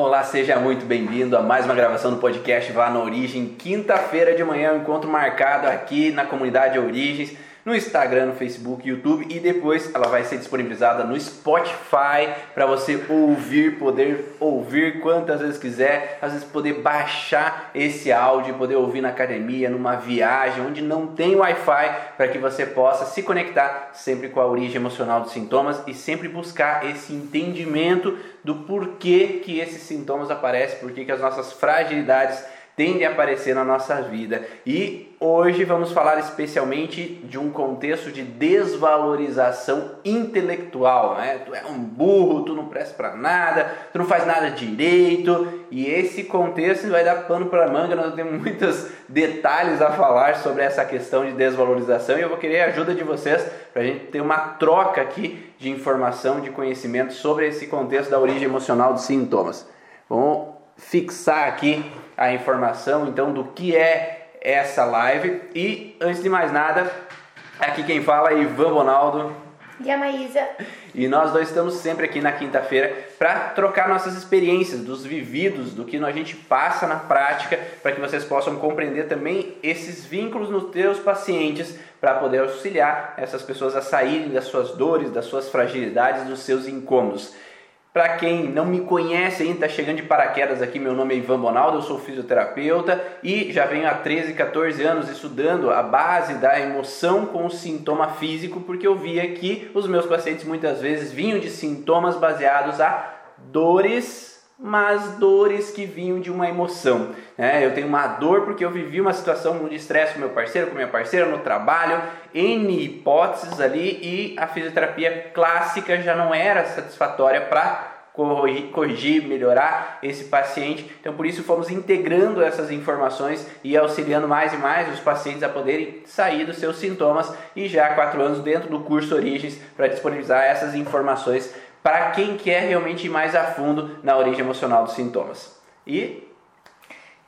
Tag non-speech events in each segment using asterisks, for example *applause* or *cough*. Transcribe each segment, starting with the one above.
Olá, seja muito bem-vindo a mais uma gravação do podcast Vá na Origem. Quinta-feira de manhã, um encontro marcado aqui na comunidade Origens no Instagram, no Facebook, YouTube e depois ela vai ser disponibilizada no Spotify para você ouvir, poder ouvir quantas vezes quiser, às vezes poder baixar esse áudio, poder ouvir na academia, numa viagem onde não tem Wi-Fi, para que você possa se conectar sempre com a origem emocional dos sintomas e sempre buscar esse entendimento do porquê que esses sintomas aparecem, porquê que as nossas fragilidades tendem a aparecer na nossa vida. E hoje vamos falar especialmente de um contexto de desvalorização intelectual. Né? Tu é um burro, tu não presta para nada, tu não faz nada direito. E esse contexto vai dar pano para manga. Nós temos muitos detalhes a falar sobre essa questão de desvalorização e eu vou querer a ajuda de vocês para a gente ter uma troca aqui de informação, de conhecimento sobre esse contexto da origem emocional dos sintomas. Vamos fixar aqui a informação então do que é essa live. E antes de mais nada, aqui quem fala é Ivan Ronaldo. E a Maísa. E nós dois estamos sempre aqui na quinta-feira para trocar nossas experiências, dos vividos, do que a gente passa na prática, para que vocês possam compreender também esses vínculos nos teus pacientes, para poder auxiliar essas pessoas a saírem das suas dores, das suas fragilidades, dos seus incômodos. Para quem não me conhece ainda, está chegando de paraquedas aqui, meu nome é Ivan Bonaldo, eu sou fisioterapeuta e já venho há 13, 14 anos estudando a base da emoção com o sintoma físico, porque eu via que os meus pacientes muitas vezes vinham de sintomas baseados a dores mas dores que vinham de uma emoção. Né? Eu tenho uma dor porque eu vivi uma situação de estresse com meu parceiro, com minha parceira no trabalho, N hipóteses ali e a fisioterapia clássica já não era satisfatória para corrigir, melhorar esse paciente. Então, por isso, fomos integrando essas informações e auxiliando mais e mais os pacientes a poderem sair dos seus sintomas e já há quatro anos dentro do curso Origens para disponibilizar essas informações para quem quer realmente ir mais a fundo na origem emocional dos sintomas. E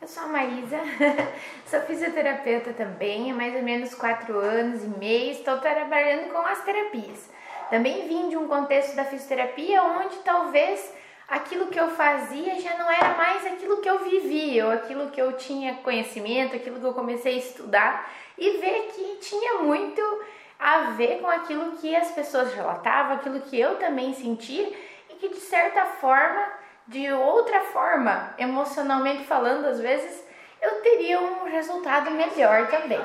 eu sou a Maísa, *laughs* sou fisioterapeuta também, há mais ou menos quatro anos e meio, estou trabalhando com as terapias. Também vim de um contexto da fisioterapia onde talvez aquilo que eu fazia já não era mais aquilo que eu vivia, ou aquilo que eu tinha conhecimento, aquilo que eu comecei a estudar e ver que tinha muito a ver com aquilo que as pessoas relatavam, aquilo que eu também sentia e que de certa forma, de outra forma, emocionalmente falando, às vezes eu teria um resultado melhor também.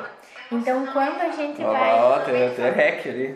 Então, quando a gente vai. Ó, tem até rec ali.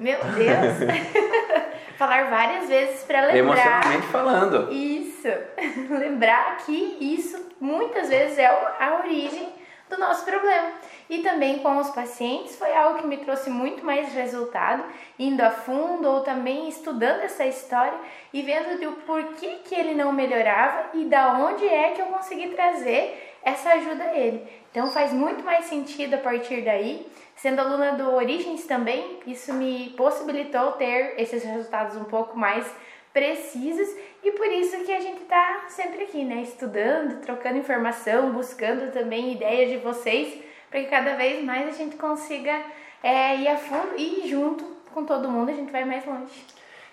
Meu Deus! *laughs* Falar várias vezes para lembrar. Emocionalmente falando. Isso. *laughs* lembrar que isso muitas vezes é a origem do nosso problema. E também com os pacientes foi algo que me trouxe muito mais resultado, indo a fundo ou também estudando essa história e vendo do porquê que ele não melhorava e da onde é que eu consegui trazer essa ajuda a ele. Então faz muito mais sentido a partir daí. Sendo aluna do Origens também, isso me possibilitou ter esses resultados um pouco mais precisos e por isso que a gente está sempre aqui, né? Estudando, trocando informação, buscando também ideias de vocês para que cada vez mais a gente consiga é, ir a fundo e junto com todo mundo a gente vai mais longe.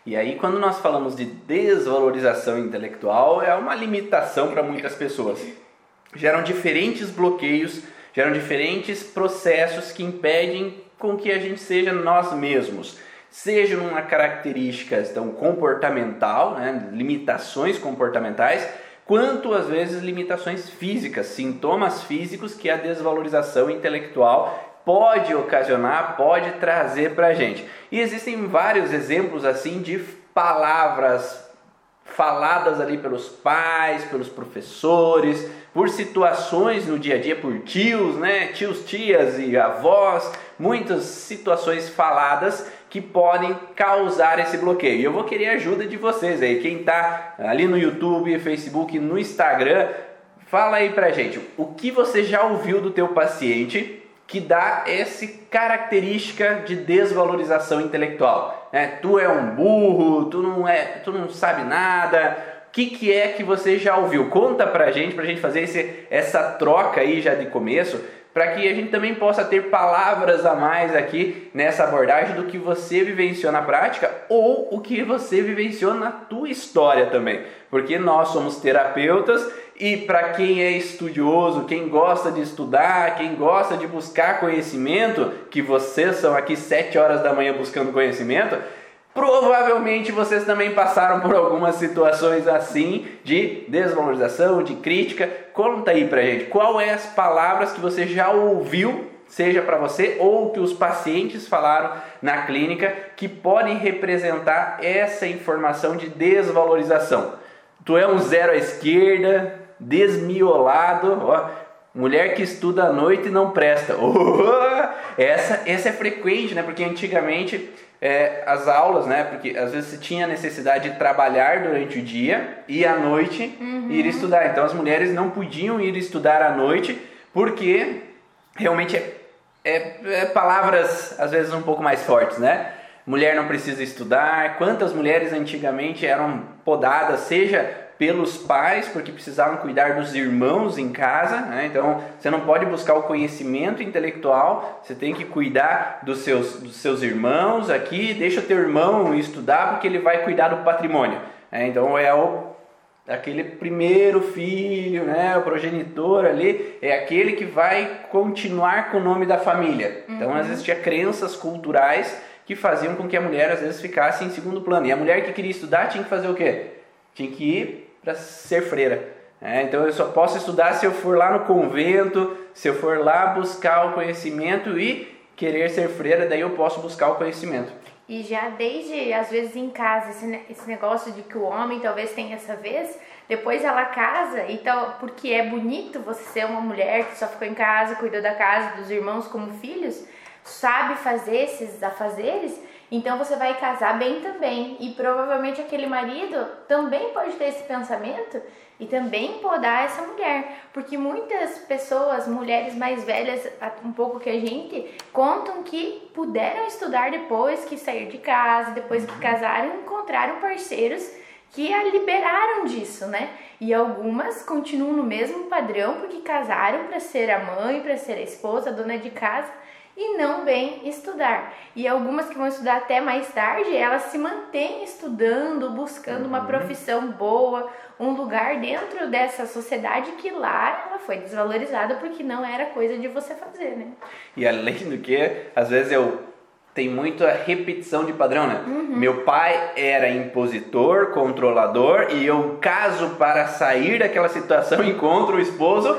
E aí, quando nós falamos de desvalorização intelectual, é uma limitação para muitas pessoas. Geram diferentes bloqueios, geram diferentes processos que impedem com que a gente seja nós mesmos seja uma característica então, comportamental, né, limitações comportamentais, quanto às vezes limitações físicas, sintomas físicos que a desvalorização intelectual pode ocasionar, pode trazer para a gente. E existem vários exemplos assim de palavras faladas ali pelos pais, pelos professores, por situações no dia a dia, por tios, né, tios, tias e avós, muitas situações faladas que podem causar esse bloqueio. E eu vou querer a ajuda de vocês aí, quem está ali no YouTube, Facebook, no Instagram, fala aí pra gente, o que você já ouviu do teu paciente que dá essa característica de desvalorização intelectual. Né? Tu é um burro, tu não é, tu não sabe nada. Que, que é que você já ouviu? Conta pra gente, pra gente fazer esse, essa troca aí já de começo para que a gente também possa ter palavras a mais aqui nessa abordagem do que você vivenciou na prática ou o que você vivenciou na tua história também. porque nós somos terapeutas e para quem é estudioso, quem gosta de estudar, quem gosta de buscar conhecimento, que vocês são aqui sete horas da manhã buscando conhecimento, provavelmente vocês também passaram por algumas situações assim de desvalorização, de crítica. Conta aí pra gente, qual é as palavras que você já ouviu, seja para você ou que os pacientes falaram na clínica, que podem representar essa informação de desvalorização. Tu é um zero à esquerda, desmiolado, ó, mulher que estuda à noite e não presta. *laughs* Oh, essa, essa é frequente, né? Porque antigamente é, as aulas, né? Porque às vezes você tinha necessidade de trabalhar durante o dia e à noite uhum. ir estudar. Então as mulheres não podiam ir estudar à noite porque realmente é, é, é palavras às vezes um pouco mais fortes, né? Mulher não precisa estudar. Quantas mulheres antigamente eram podadas, seja pelos pais, porque precisavam cuidar dos irmãos em casa, né? então você não pode buscar o conhecimento intelectual, você tem que cuidar dos seus, dos seus irmãos aqui, deixa o teu irmão estudar porque ele vai cuidar do patrimônio. Né? Então é o, aquele primeiro filho, né? o progenitor ali, é aquele que vai continuar com o nome da família. Então às vezes tinha crenças culturais que faziam com que a mulher às vezes ficasse em segundo plano. E a mulher que queria estudar tinha que fazer o quê? Tinha que ir para ser freira. É, então eu só posso estudar se eu for lá no convento, se eu for lá buscar o conhecimento e querer ser freira, daí eu posso buscar o conhecimento. E já desde, às vezes, em casa, esse, esse negócio de que o homem talvez tenha essa vez, depois ela casa, então, porque é bonito você ser uma mulher que só ficou em casa, cuidou da casa, dos irmãos como filhos, sabe fazer esses afazeres, então você vai casar bem também. E provavelmente aquele marido também pode ter esse pensamento e também podar essa mulher. Porque muitas pessoas, mulheres mais velhas, um pouco que a gente, contam que puderam estudar depois que sair de casa, depois que casaram, encontraram parceiros que a liberaram disso, né? E algumas continuam no mesmo padrão porque casaram para ser a mãe, para ser a esposa, a dona de casa e não bem estudar. E algumas que vão estudar até mais tarde, elas se mantêm estudando, buscando uhum. uma profissão boa, um lugar dentro dessa sociedade que lá ela foi desvalorizada porque não era coisa de você fazer, né? E além do que, às vezes eu tem muita repetição de padrão, né? Uhum. Meu pai era impositor, controlador e eu caso para sair daquela situação, *laughs* encontro o esposo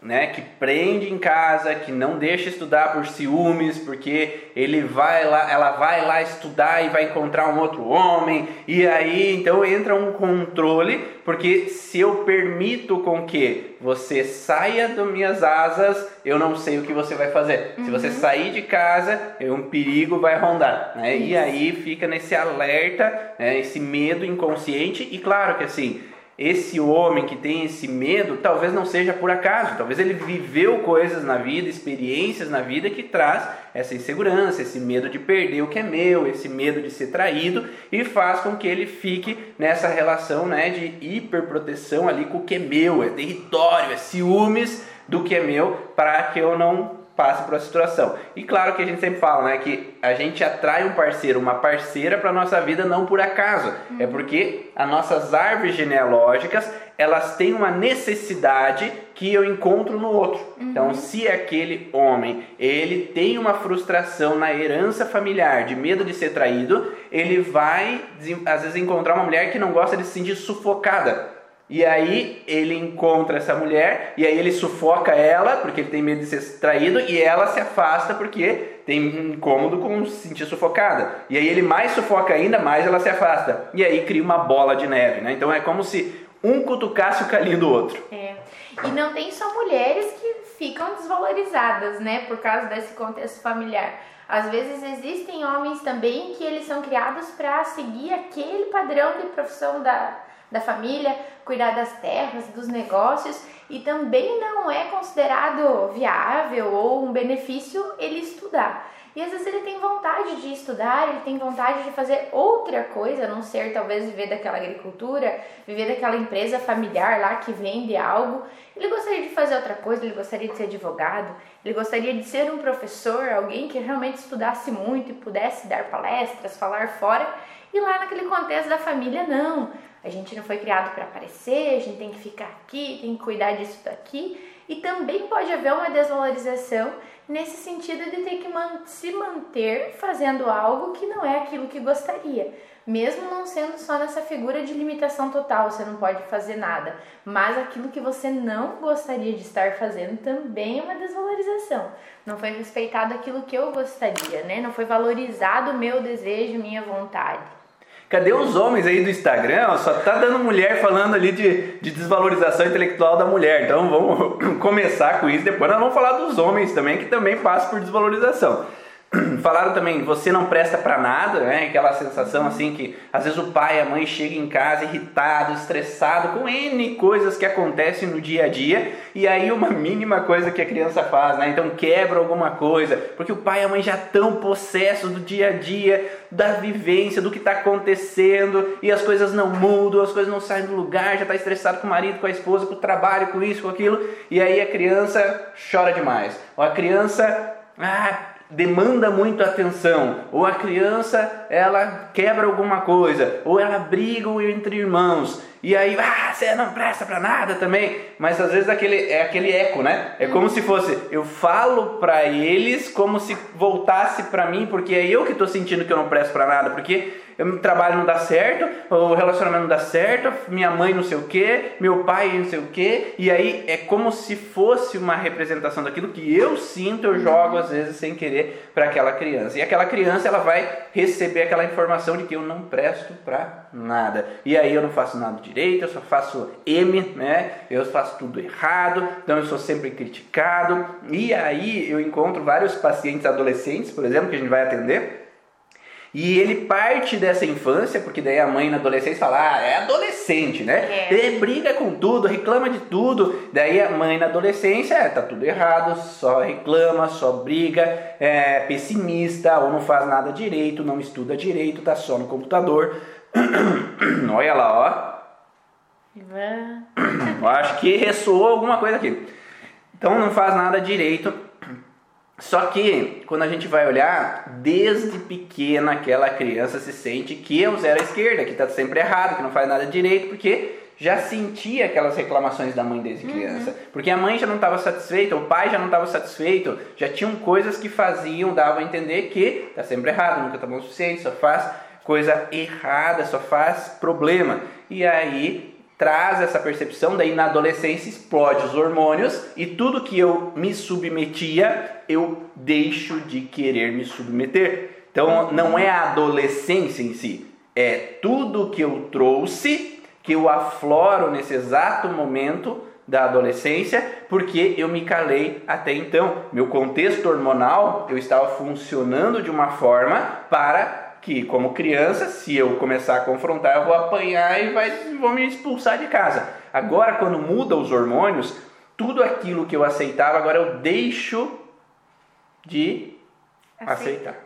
né, que prende em casa, que não deixa estudar por ciúmes, porque ele vai lá, ela vai lá estudar e vai encontrar um outro homem, e aí então entra um controle, porque se eu permito com que você saia das minhas asas, eu não sei o que você vai fazer. Uhum. Se você uhum. sair de casa, um perigo vai rondar, né? E aí fica nesse alerta, né, esse medo inconsciente, e claro que assim, esse homem que tem esse medo, talvez não seja por acaso, talvez ele viveu coisas na vida, experiências na vida que traz essa insegurança, esse medo de perder o que é meu, esse medo de ser traído e faz com que ele fique nessa relação, né, de hiperproteção ali com o que é meu, é território, é ciúmes do que é meu para que eu não passe por uma situação. E claro que a gente sempre fala, né, que a gente atrai um parceiro, uma parceira para nossa vida não por acaso, uhum. é porque as nossas árvores genealógicas, elas têm uma necessidade que eu encontro no outro. Uhum. Então, se aquele homem, ele tem uma frustração na herança familiar, de medo de ser traído, ele vai às vezes encontrar uma mulher que não gosta de se sentir sufocada e aí ele encontra essa mulher e aí ele sufoca ela porque ele tem medo de ser traído e ela se afasta porque tem incômodo com se sentir sufocada. E aí ele mais sufoca ainda, mais ela se afasta. E aí cria uma bola de neve, né? Então é como se um cutucasse o calinho do outro. É. E não tem só mulheres que ficam desvalorizadas, né, por causa desse contexto familiar. Às vezes existem homens também que eles são criados para seguir aquele padrão de profissão da da família, cuidar das terras, dos negócios e também não é considerado viável ou um benefício ele estudar. E às vezes ele tem vontade de estudar, ele tem vontade de fazer outra coisa, a não ser talvez viver daquela agricultura, viver daquela empresa familiar lá que vende algo. Ele gostaria de fazer outra coisa, ele gostaria de ser advogado, ele gostaria de ser um professor, alguém que realmente estudasse muito e pudesse dar palestras, falar fora. E lá naquele contexto da família, não. A gente não foi criado para aparecer, a gente tem que ficar aqui, tem que cuidar disso daqui. E também pode haver uma desvalorização nesse sentido de ter que man se manter fazendo algo que não é aquilo que gostaria. Mesmo não sendo só nessa figura de limitação total, você não pode fazer nada, mas aquilo que você não gostaria de estar fazendo também é uma desvalorização. Não foi respeitado aquilo que eu gostaria, né? Não foi valorizado o meu desejo, minha vontade. Cadê os homens aí do Instagram? Só tá dando mulher falando ali de, de desvalorização intelectual da mulher. Então vamos *laughs* começar com isso. Depois nós vamos falar dos homens também, que também passam por desvalorização. *clears throat* Falaram também, você não presta para nada, né? Aquela sensação assim que às vezes o pai e a mãe chegam em casa irritado, estressado com N coisas que acontecem no dia a dia e aí uma *laughs* mínima coisa que a criança faz, né? Então quebra alguma coisa, porque o pai e a mãe já estão possessos do dia a dia, da vivência, do que está acontecendo e as coisas não mudam, as coisas não saem do lugar, já está estressado com o marido, com a esposa, com o trabalho, com isso, com aquilo e aí a criança chora demais. Ou a criança, ah, demanda muito atenção, ou a criança ela quebra alguma coisa, ou ela briga entre irmãos, e aí, ah, você não presta para nada também, mas às vezes aquele, é aquele eco, né? É como se fosse, eu falo para eles como se voltasse para mim, porque é eu que estou sentindo que eu não presto para nada, porque o trabalho não dá certo, o relacionamento não dá certo, minha mãe não sei o que, meu pai não sei o que, e aí é como se fosse uma representação daquilo que eu sinto, eu jogo às vezes sem querer para aquela criança. E aquela criança ela vai receber aquela informação de que eu não presto para nada. E aí eu não faço nada direito, eu só faço M, né? Eu faço tudo errado, então eu sou sempre criticado. E aí eu encontro vários pacientes adolescentes, por exemplo, que a gente vai atender e ele parte dessa infância, porque daí a mãe na adolescência fala, ah, é adolescente, né? É. Ele briga com tudo, reclama de tudo. Daí a mãe na adolescência, é, tá tudo errado, só reclama, só briga, é pessimista, ou não faz nada direito, não estuda direito, tá só no computador. *clears throat* Olha lá, ó. Eu acho que ressoou alguma coisa aqui. Então não faz nada direito só que quando a gente vai olhar, desde pequena aquela criança se sente que é o zero à esquerda, que está sempre errado, que não faz nada direito, porque já sentia aquelas reclamações da mãe desde criança. Uhum. Porque a mãe já não estava satisfeita, o pai já não estava satisfeito, já tinham coisas que faziam, davam a entender que está sempre errado, nunca está bom o suficiente, só faz coisa errada, só faz problema. E aí traz essa percepção, daí na adolescência explode os hormônios e tudo que eu me submetia, eu deixo de querer me submeter. Então não é a adolescência em si, é tudo que eu trouxe, que eu afloro nesse exato momento da adolescência, porque eu me calei até então. Meu contexto hormonal, eu estava funcionando de uma forma para que, como criança, se eu começar a confrontar, eu vou apanhar e vai, vão me expulsar de casa. Agora, quando muda os hormônios, tudo aquilo que eu aceitava, agora eu deixo de aceitar.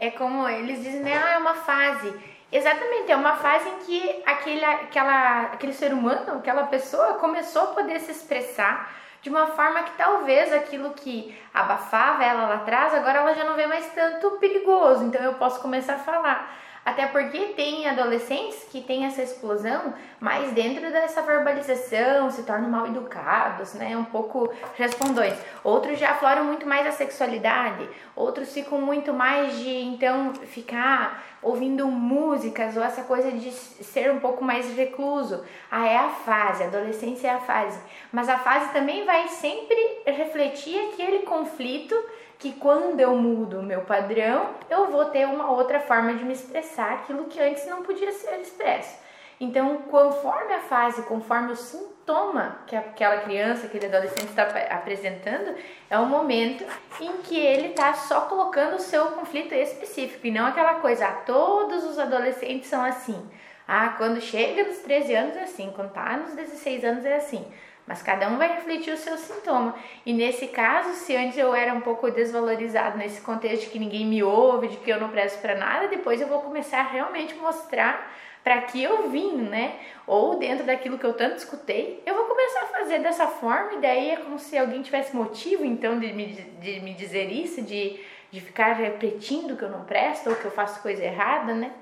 É como eles dizem, né? Ah, é uma fase. Exatamente, é uma fase em que aquele, aquela, aquele ser humano, aquela pessoa começou a poder se expressar de uma forma que talvez aquilo que abafava ela lá atrás, agora ela já não vê mais tanto perigoso, então eu posso começar a falar. Até porque tem adolescentes que têm essa explosão, mas dentro dessa verbalização se tornam mal educados, né? Um pouco respondões. Outros já afloram muito mais a sexualidade, outros ficam muito mais de então ficar ouvindo músicas ou essa coisa de ser um pouco mais recluso. Ah, é a fase, a adolescência é a fase. Mas a fase também vai sempre refletir aquele conflito que quando eu mudo o meu padrão, eu vou ter uma outra forma de me expressar aquilo que antes não podia ser expresso. Então, conforme a fase, conforme o sintoma que aquela criança, aquele adolescente está apresentando, é o momento em que ele está só colocando o seu conflito específico e não aquela coisa, ah, todos os adolescentes são assim. Ah, quando chega nos 13 anos é assim, quando está nos 16 anos é assim. Mas cada um vai refletir o seu sintoma. E nesse caso, se antes eu era um pouco desvalorizado nesse contexto de que ninguém me ouve, de que eu não presto para nada, depois eu vou começar a realmente mostrar para que eu vim, né? Ou dentro daquilo que eu tanto escutei, eu vou começar a fazer dessa forma, e daí é como se alguém tivesse motivo então de me, de me dizer isso, de, de ficar repetindo que eu não presto ou que eu faço coisa errada, né?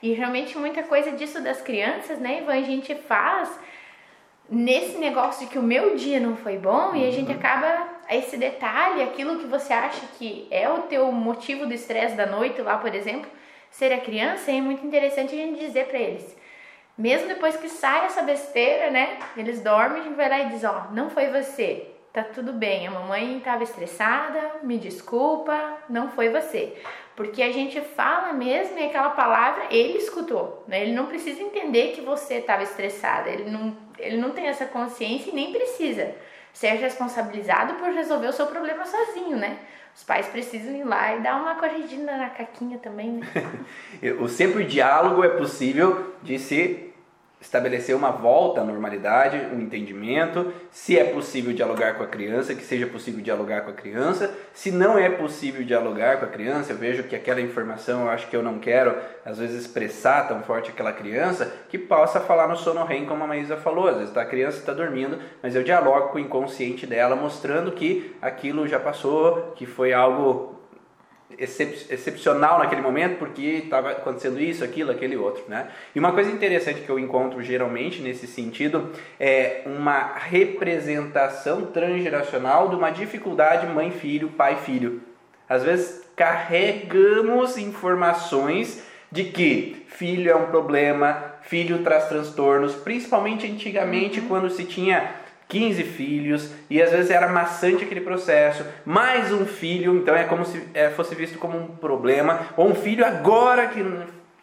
E realmente muita coisa disso das crianças, né, Ivan, a gente faz nesse negócio de que o meu dia não foi bom uhum. e a gente uhum. acaba esse detalhe, aquilo que você acha que é o teu motivo do estresse da noite lá, por exemplo, ser a criança, é muito interessante a gente dizer para eles. Mesmo depois que sai essa besteira, né? Eles dormem, a gente vai lá e diz, ó, não foi você. Tá tudo bem, a mamãe estava estressada, me desculpa, não foi você. Porque a gente fala mesmo e aquela palavra ele escutou, né? Ele não precisa entender que você estava estressada, ele não, ele não tem essa consciência e nem precisa ser responsabilizado por resolver o seu problema sozinho, né? Os pais precisam ir lá e dar uma corrigida na caquinha também, né? *laughs* o sempre diálogo é possível de se estabelecer uma volta à normalidade, um entendimento, se é possível dialogar com a criança, que seja possível dialogar com a criança. Se não é possível dialogar com a criança, eu vejo que aquela informação eu acho que eu não quero, às vezes, expressar tão forte aquela criança, que possa falar no sono REM, como a Maísa falou. Às vezes tá, a criança está dormindo, mas eu dialogo com o inconsciente dela, mostrando que aquilo já passou, que foi algo excep excepcional naquele momento porque estava acontecendo isso, aquilo, aquele outro, né? E uma coisa interessante que eu encontro geralmente nesse sentido é uma representação transgeracional de uma dificuldade mãe-filho, pai-filho. Às vezes carregamos informações de que filho é um problema, filho traz transtornos, principalmente antigamente uhum. quando se tinha 15 filhos, e às vezes era maçante aquele processo, mais um filho, então é como se é, fosse visto como um problema, ou um filho agora que,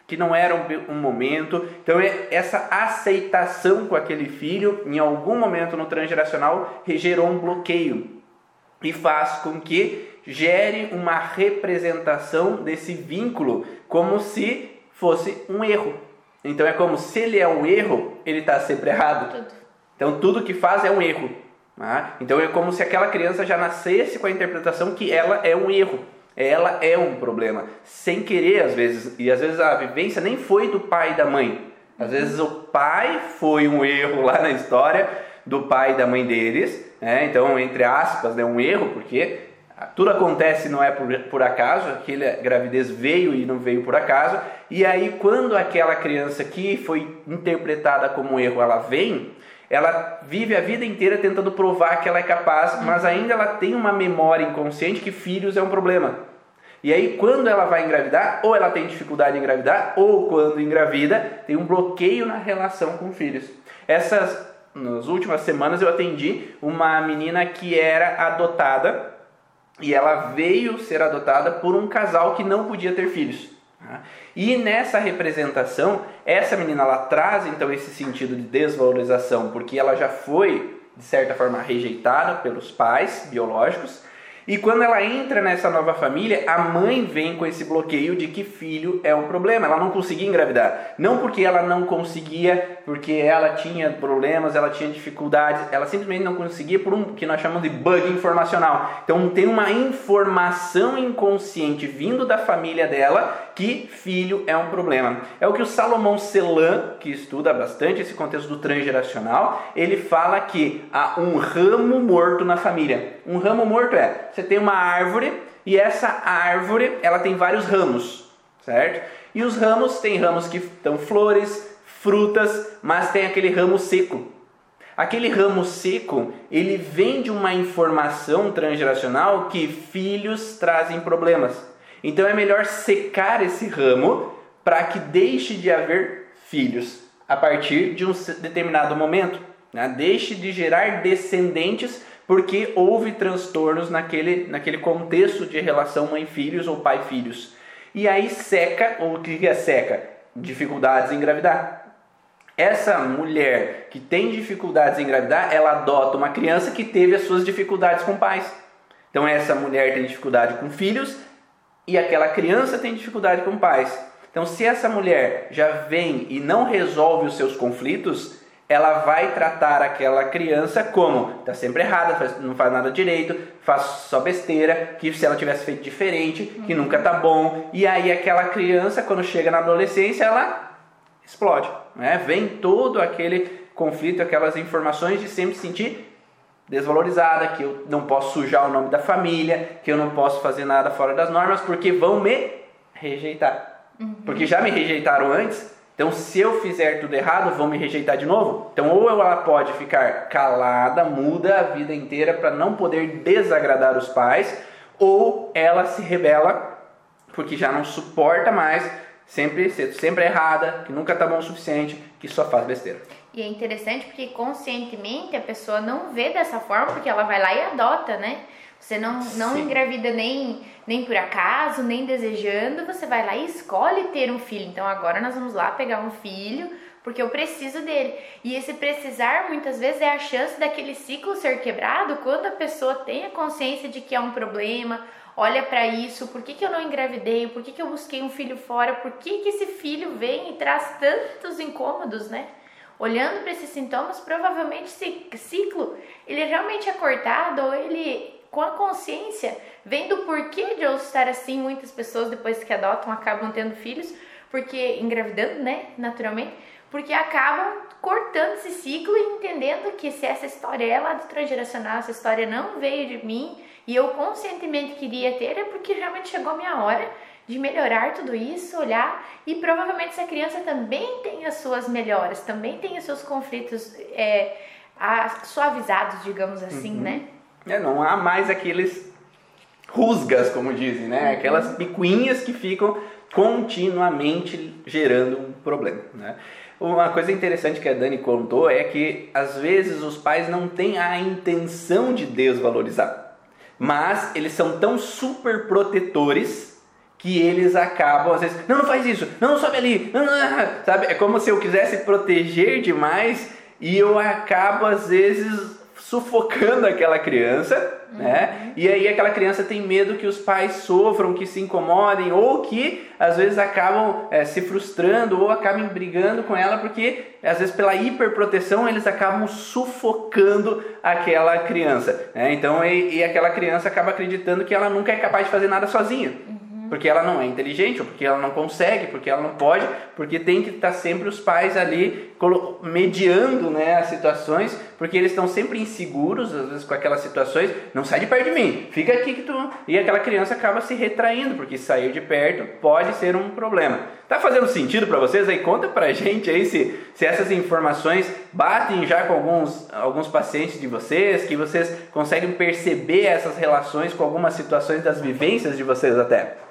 que não era um, um momento, então é, essa aceitação com aquele filho, em algum momento no transgeracional, gerou um bloqueio, e faz com que gere uma representação desse vínculo como se fosse um erro. Então é como se ele é um erro, ele está sempre errado. Tudo. Então tudo que faz é um erro. Tá? Então é como se aquela criança já nascesse com a interpretação que ela é um erro, ela é um problema, sem querer às vezes, e às vezes a vivência nem foi do pai e da mãe. Às vezes o pai foi um erro lá na história do pai e da mãe deles, né? então entre aspas, né, um erro, porque tudo acontece não é por, por acaso, aquela gravidez veio e não veio por acaso, e aí quando aquela criança que foi interpretada como um erro, ela vem, ela vive a vida inteira tentando provar que ela é capaz, mas ainda ela tem uma memória inconsciente que filhos é um problema. E aí, quando ela vai engravidar, ou ela tem dificuldade em engravidar, ou quando engravida, tem um bloqueio na relação com filhos. Essas, nas últimas semanas, eu atendi uma menina que era adotada e ela veio ser adotada por um casal que não podia ter filhos. Tá? E nessa representação, essa menina ela traz então esse sentido de desvalorização, porque ela já foi de certa forma rejeitada pelos pais biológicos e quando ela entra nessa nova família, a mãe vem com esse bloqueio de que filho é um problema. Ela não conseguia engravidar. Não porque ela não conseguia, porque ela tinha problemas, ela tinha dificuldades, ela simplesmente não conseguia por um que nós chamamos de bug informacional. Então tem uma informação inconsciente vindo da família dela que filho é um problema. É o que o Salomão Celan, que estuda bastante esse contexto do transgeracional, ele fala que há um ramo morto na família. Um ramo morto é você tem uma árvore e essa árvore ela tem vários ramos, certo? E os ramos tem ramos que dão flores, frutas, mas tem aquele ramo seco. Aquele ramo seco, ele vem de uma informação transgeracional que filhos trazem problemas. Então é melhor secar esse ramo para que deixe de haver filhos a partir de um determinado momento. Né? Deixe de gerar descendentes porque houve transtornos naquele, naquele contexto de relação mãe-filhos ou pai-filhos. E aí seca, ou o que é seca? Dificuldades em engravidar. Essa mulher que tem dificuldades em engravidar, ela adota uma criança que teve as suas dificuldades com pais. Então essa mulher tem dificuldade com filhos e aquela criança tem dificuldade com pais. Então se essa mulher já vem e não resolve os seus conflitos, ela vai tratar aquela criança como está sempre errada, faz, não faz nada direito, faz só besteira, que se ela tivesse feito diferente, que nunca tá bom. E aí aquela criança, quando chega na adolescência, ela explode. Né? Vem todo aquele conflito, aquelas informações de sempre se sentir desvalorizada, que eu não posso sujar o nome da família, que eu não posso fazer nada fora das normas, porque vão me rejeitar. Uhum. Porque já me rejeitaram antes, então se eu fizer tudo errado, vão me rejeitar de novo. Então ou ela pode ficar calada, muda a vida inteira para não poder desagradar os pais, ou ela se rebela porque já não suporta mais sempre sempre errada, que nunca tá bom o suficiente, que só faz besteira. E é interessante porque conscientemente a pessoa não vê dessa forma, porque ela vai lá e adota, né? Você não, não engravida nem, nem por acaso, nem desejando, você vai lá e escolhe ter um filho. Então agora nós vamos lá pegar um filho, porque eu preciso dele. E esse precisar muitas vezes é a chance daquele ciclo ser quebrado quando a pessoa tem a consciência de que é um problema, olha para isso, por que, que eu não engravidei, por que, que eu busquei um filho fora, por que, que esse filho vem e traz tantos incômodos, né? Olhando para esses sintomas, provavelmente esse ciclo ele realmente é cortado ou ele, com a consciência, vendo o porquê de eu estar assim, muitas pessoas depois que adotam acabam tendo filhos, porque engravidando, né, naturalmente, porque acabam cortando esse ciclo e entendendo que se essa história é lá do transgeracional, essa história não veio de mim e eu conscientemente queria ter, é porque realmente chegou a minha hora de melhorar tudo isso, olhar e provavelmente essa criança também tem as suas melhoras, também tem os seus conflitos é, suavizados, digamos assim, uhum. né? É, não há mais aqueles rusgas, como dizem, né? Uhum. Aquelas picuinhas que ficam continuamente gerando um problema, né? Uma coisa interessante que a Dani contou é que às vezes os pais não têm a intenção de desvalorizar, mas eles são tão super protetores que eles acabam, às vezes, não, não faz isso, não, sobe ali, não, não, sabe? É como se eu quisesse proteger demais e eu acabo, às vezes, sufocando aquela criança, uhum. né? E aí aquela criança tem medo que os pais sofram, que se incomodem, ou que às vezes acabam é, se frustrando ou acabem brigando com ela, porque às vezes pela hiperproteção eles acabam sufocando aquela criança. Né? Então, e, e, aquela criança acaba acreditando que ela nunca é capaz de fazer nada sozinha. Porque ela não é inteligente, ou porque ela não consegue, porque ela não pode, porque tem que estar sempre os pais ali mediando né, as situações, porque eles estão sempre inseguros, às vezes com aquelas situações, não sai de perto de mim, fica aqui que tu. E aquela criança acaba se retraindo, porque sair de perto pode ser um problema. Tá fazendo sentido para vocês aí? Conta pra gente aí se, se essas informações batem já com alguns, alguns pacientes de vocês, que vocês conseguem perceber essas relações com algumas situações das vivências de vocês até.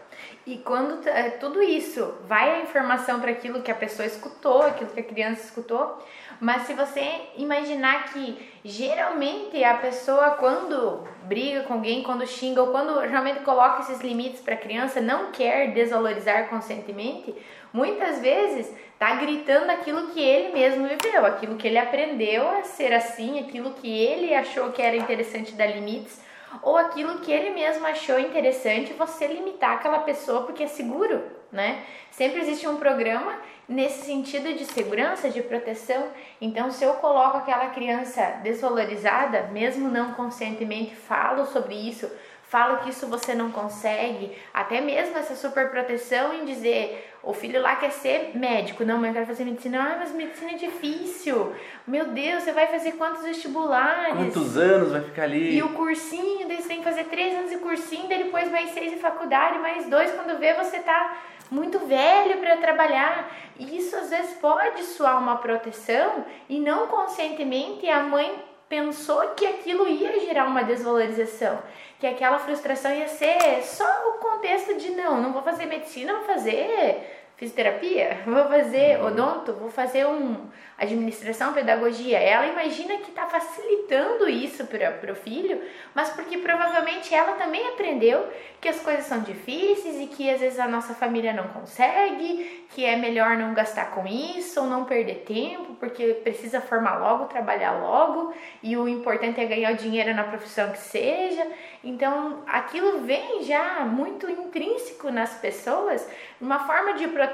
E quando é, tudo isso vai a informação para aquilo que a pessoa escutou, aquilo que a criança escutou, mas se você imaginar que geralmente a pessoa quando briga com alguém, quando xinga ou quando realmente coloca esses limites para a criança, não quer desvalorizar conscientemente, muitas vezes tá gritando aquilo que ele mesmo viveu, aquilo que ele aprendeu a ser assim, aquilo que ele achou que era interessante dar limites ou aquilo que ele mesmo achou interessante você limitar aquela pessoa porque é seguro, né? Sempre existe um programa nesse sentido de segurança, de proteção. Então, se eu coloco aquela criança desvalorizada, mesmo não conscientemente, falo sobre isso, falo que isso você não consegue, até mesmo essa super proteção em dizer o filho lá quer ser médico, não, mas eu quero fazer medicina. Ah, mas medicina é difícil. Meu Deus, você vai fazer quantos vestibulares? Quantos anos vai ficar ali? E o cursinho, daí você tem que fazer três anos de cursinho, daí depois mais seis de faculdade, mais dois, quando vê você tá muito velho para trabalhar. E isso às vezes pode soar uma proteção e não conscientemente a mãe pensou que aquilo ia gerar uma desvalorização, que aquela frustração ia ser só o contexto de não, não vou fazer medicina, vou fazer fisioterapia, *laughs* vou fazer uhum. odonto, vou fazer um administração, pedagogia. Ela imagina que está facilitando isso para o filho, mas porque provavelmente ela também aprendeu que as coisas são difíceis e que às vezes a nossa família não consegue, que é melhor não gastar com isso ou não perder tempo, porque precisa formar logo, trabalhar logo e o importante é ganhar o dinheiro na profissão que seja. Então aquilo vem já muito intrínseco nas pessoas, uma forma de proteção,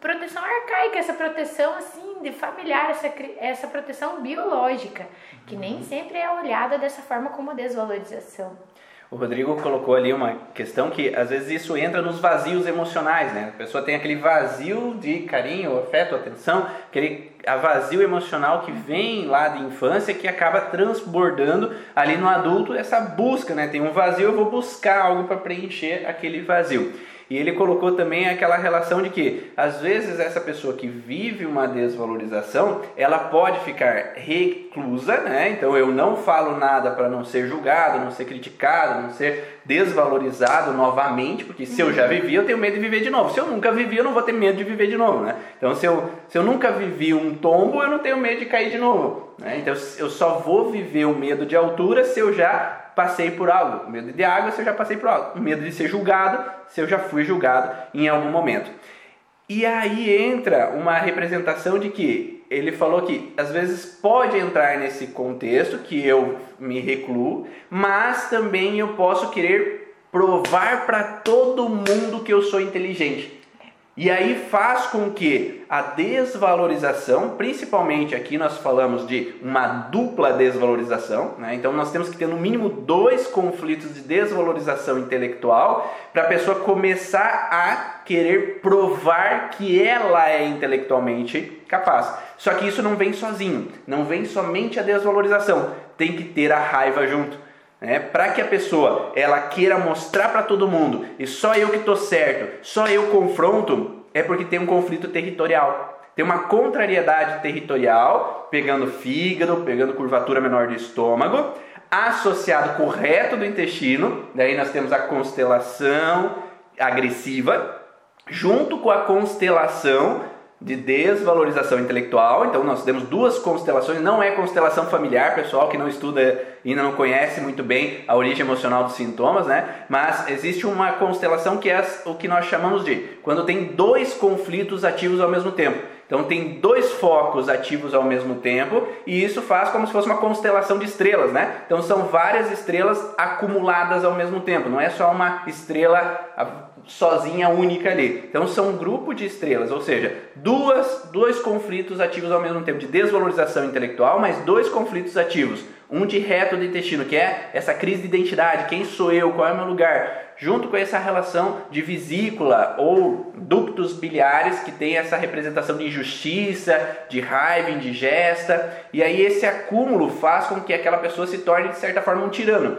proteção arcaica, essa proteção assim de familiar, essa, essa proteção biológica, que nem sempre é olhada dessa forma como desvalorização. O Rodrigo colocou ali uma questão que às vezes isso entra nos vazios emocionais, né? A pessoa tem aquele vazio de carinho, afeto, atenção, aquele vazio emocional que vem lá de infância que acaba transbordando ali no adulto essa busca, né? Tem um vazio, eu vou buscar algo para preencher aquele vazio. E ele colocou também aquela relação de que, às vezes, essa pessoa que vive uma desvalorização, ela pode ficar reclusa, né? Então eu não falo nada para não ser julgado, não ser criticado, não ser desvalorizado novamente, porque se eu já vivi, eu tenho medo de viver de novo. Se eu nunca vivi, eu não vou ter medo de viver de novo, né? Então se eu, se eu nunca vivi um tombo, eu não tenho medo de cair de novo. Né? Então eu só vou viver o medo de altura se eu já passei por algo. Medo de água se eu já passei por algo. Medo de ser julgado se eu já fui julgado em algum momento. E aí entra uma representação de que ele falou que às vezes pode entrar nesse contexto que eu me recluo, mas também eu posso querer provar para todo mundo que eu sou inteligente. E aí faz com que a desvalorização, principalmente aqui nós falamos de uma dupla desvalorização, né? então nós temos que ter no mínimo dois conflitos de desvalorização intelectual para a pessoa começar a querer provar que ela é intelectualmente capaz. Só que isso não vem sozinho, não vem somente a desvalorização, tem que ter a raiva junto né? Para que a pessoa ela queira mostrar para todo mundo e só eu que estou certo, só eu confronto, é porque tem um conflito territorial. Tem uma contrariedade territorial, pegando fígado, pegando curvatura menor do estômago, associado com o reto do intestino, daí nós temos a constelação agressiva, junto com a constelação de desvalorização intelectual. Então nós temos duas constelações, não é constelação familiar, pessoal que não estuda e não conhece muito bem a origem emocional dos sintomas, né? Mas existe uma constelação que é o que nós chamamos de quando tem dois conflitos ativos ao mesmo tempo. Então tem dois focos ativos ao mesmo tempo e isso faz como se fosse uma constelação de estrelas, né? Então são várias estrelas acumuladas ao mesmo tempo, não é só uma estrela sozinha, única ali. Então são um grupo de estrelas, ou seja, duas, dois conflitos ativos ao mesmo tempo de desvalorização intelectual, mas dois conflitos ativos. Um de reto do intestino, que é essa crise de identidade, quem sou eu, qual é o meu lugar, junto com essa relação de vesícula ou ductos biliares, que tem essa representação de injustiça, de raiva indigesta, e aí esse acúmulo faz com que aquela pessoa se torne, de certa forma, um tirano.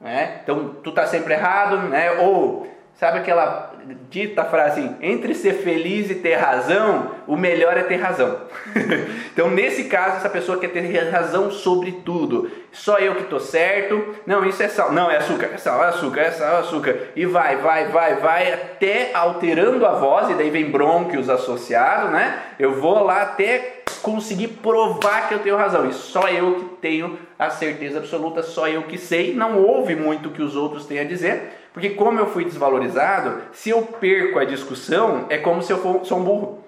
Né? Então, tu tá sempre errado, né? ou Sabe aquela dita frase assim, entre ser feliz e ter razão, o melhor é ter razão. *laughs* então, nesse caso, essa pessoa quer ter razão sobre tudo. Só eu que estou certo. Não, isso é sal. Não, é açúcar. É sal, é açúcar, é sal, é açúcar. E vai, vai, vai, vai, até alterando a voz, e daí vem brônquios associados, né? Eu vou lá até conseguir provar que eu tenho razão. E só eu que tenho a certeza absoluta, só eu que sei. Não ouve muito o que os outros têm a dizer porque como eu fui desvalorizado, se eu perco a discussão, é como se eu for, sou um burro.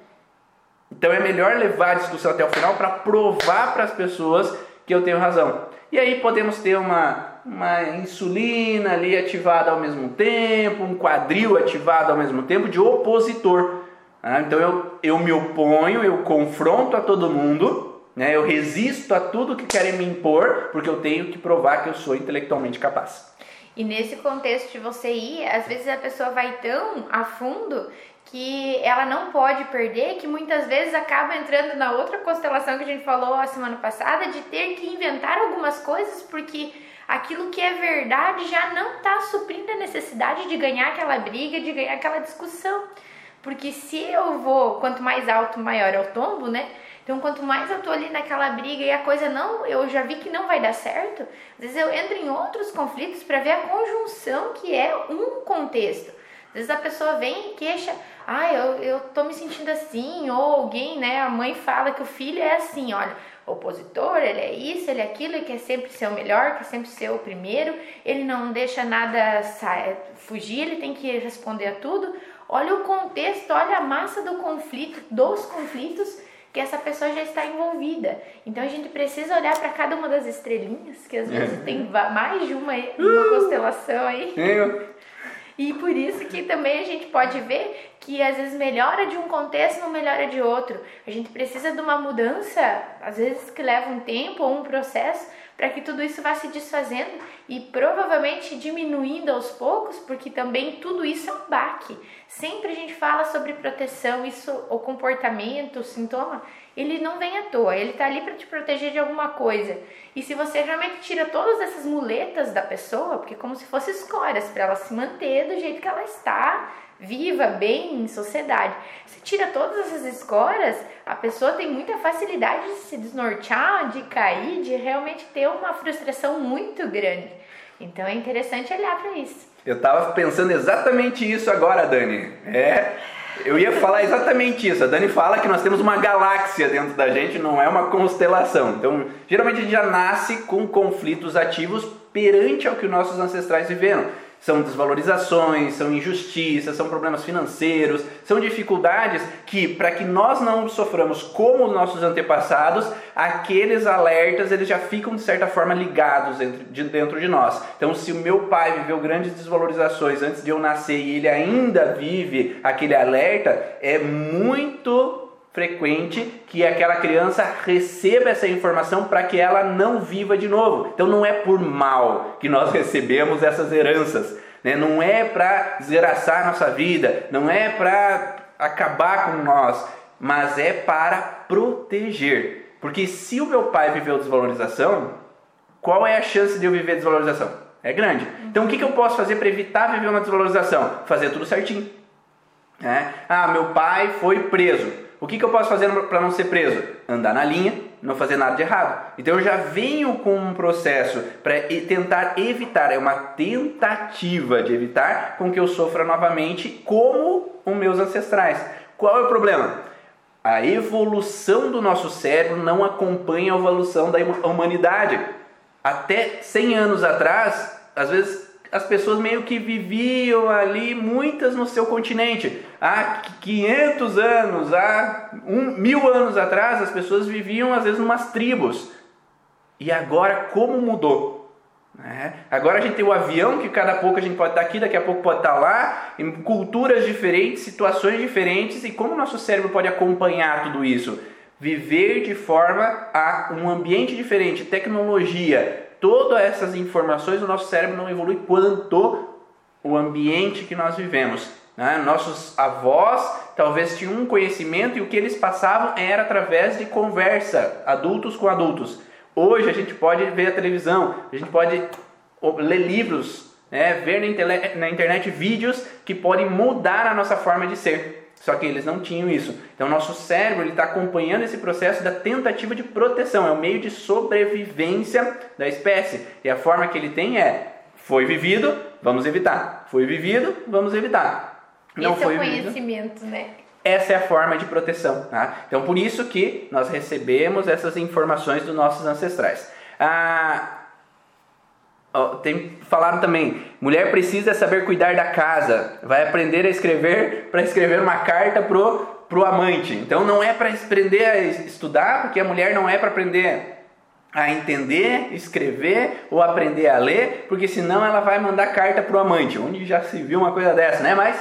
Então é melhor levar a discussão até o final para provar para as pessoas que eu tenho razão. E aí podemos ter uma, uma insulina ali ativada ao mesmo tempo, um quadril ativado ao mesmo tempo de opositor. Ah, então eu, eu me oponho, eu confronto a todo mundo, né? eu resisto a tudo que querem me impor, porque eu tenho que provar que eu sou intelectualmente capaz. E nesse contexto de você ir, às vezes a pessoa vai tão a fundo que ela não pode perder, que muitas vezes acaba entrando na outra constelação que a gente falou a semana passada, de ter que inventar algumas coisas porque aquilo que é verdade já não está suprindo a necessidade de ganhar aquela briga, de ganhar aquela discussão. Porque se eu vou, quanto mais alto, maior é o tombo, né? Então, quanto mais eu tô ali naquela briga e a coisa não, eu já vi que não vai dar certo, às vezes eu entro em outros conflitos para ver a conjunção que é um contexto. Às vezes a pessoa vem e queixa, ah, eu, eu tô me sentindo assim, ou alguém, né, a mãe fala que o filho é assim, olha, opositor, ele é isso, ele é aquilo, ele quer sempre ser o melhor, quer sempre ser o primeiro, ele não deixa nada fugir, ele tem que responder a tudo. Olha o contexto, olha a massa do conflito, dos conflitos que essa pessoa já está envolvida. Então a gente precisa olhar para cada uma das estrelinhas, que às vezes é. tem mais de uma, uma constelação aí. É. E por isso que também a gente pode ver que às vezes melhora de um contexto, não melhora de outro. A gente precisa de uma mudança, às vezes que leva um tempo ou um processo, para que tudo isso vá se desfazendo e provavelmente diminuindo aos poucos, porque também tudo isso é um baque. Sempre a gente fala sobre proteção, isso, o comportamento, o sintoma, ele não vem à toa, ele tá ali para te proteger de alguma coisa. E se você realmente tira todas essas muletas da pessoa, porque é como se fossem escórias para ela se manter do jeito que ela está, viva, bem em sociedade. Se tira todas essas escórias, a pessoa tem muita facilidade de se desnortear, de cair, de realmente ter uma frustração muito grande. Então é interessante olhar para isso. Eu estava pensando exatamente isso agora, Dani. É, eu ia falar exatamente isso. A Dani fala que nós temos uma galáxia dentro da gente, não é uma constelação. Então, geralmente a gente já nasce com conflitos ativos perante ao que nossos ancestrais viveram são desvalorizações, são injustiças, são problemas financeiros, são dificuldades que, para que nós não soframos como os nossos antepassados, aqueles alertas eles já ficam de certa forma ligados dentro de, dentro de nós. Então, se o meu pai viveu grandes desvalorizações antes de eu nascer e ele ainda vive aquele alerta, é muito frequente que aquela criança receba essa informação para que ela não viva de novo. Então não é por mal que nós *laughs* recebemos essas heranças, né? não é para desgraçar nossa vida, não é para acabar com nós, mas é para proteger. Porque se o meu pai viveu desvalorização, qual é a chance de eu viver desvalorização? É grande. Então o que, eu posso fazer para evitar viver uma desvalorização? Fazer tudo certinho. É? Ah, meu pai foi preso. O que, que eu posso fazer para não ser preso? Andar na linha, não fazer nada de errado. Então eu já venho com um processo para tentar evitar, é uma tentativa de evitar com que eu sofra novamente como os meus ancestrais. Qual é o problema? A evolução do nosso cérebro não acompanha a evolução da humanidade. Até 100 anos atrás, às vezes as pessoas meio que viviam ali, muitas no seu continente. Há 500 anos, há um, mil anos atrás, as pessoas viviam às vezes umas tribos. E agora, como mudou? É. Agora a gente tem o avião, que cada pouco a gente pode estar aqui, daqui a pouco pode estar lá, em culturas diferentes, situações diferentes, e como o nosso cérebro pode acompanhar tudo isso? Viver de forma a um ambiente diferente, tecnologia, todas essas informações, o nosso cérebro não evolui quanto o ambiente que nós vivemos. Né? Nossos avós talvez tinham um conhecimento e o que eles passavam era através de conversa, adultos com adultos. Hoje a gente pode ver a televisão, a gente pode ler livros, né? ver na internet vídeos que podem mudar a nossa forma de ser. Só que eles não tinham isso. Então, nosso cérebro está acompanhando esse processo da tentativa de proteção. É o meio de sobrevivência da espécie. E a forma que ele tem é: foi vivido, vamos evitar. Foi vivido, vamos evitar. Não Esse foi é o conhecimento, vivido. né? Essa é a forma de proteção. Tá? Então, por isso que nós recebemos essas informações dos nossos ancestrais. Ah, tem, falaram também, mulher precisa saber cuidar da casa, vai aprender a escrever *laughs* para escrever uma carta pro, pro amante. Então não é para aprender a estudar, porque a mulher não é para aprender a entender, escrever ou aprender a ler, porque senão ela vai mandar carta pro amante. Onde já se viu uma coisa dessa, né? Mas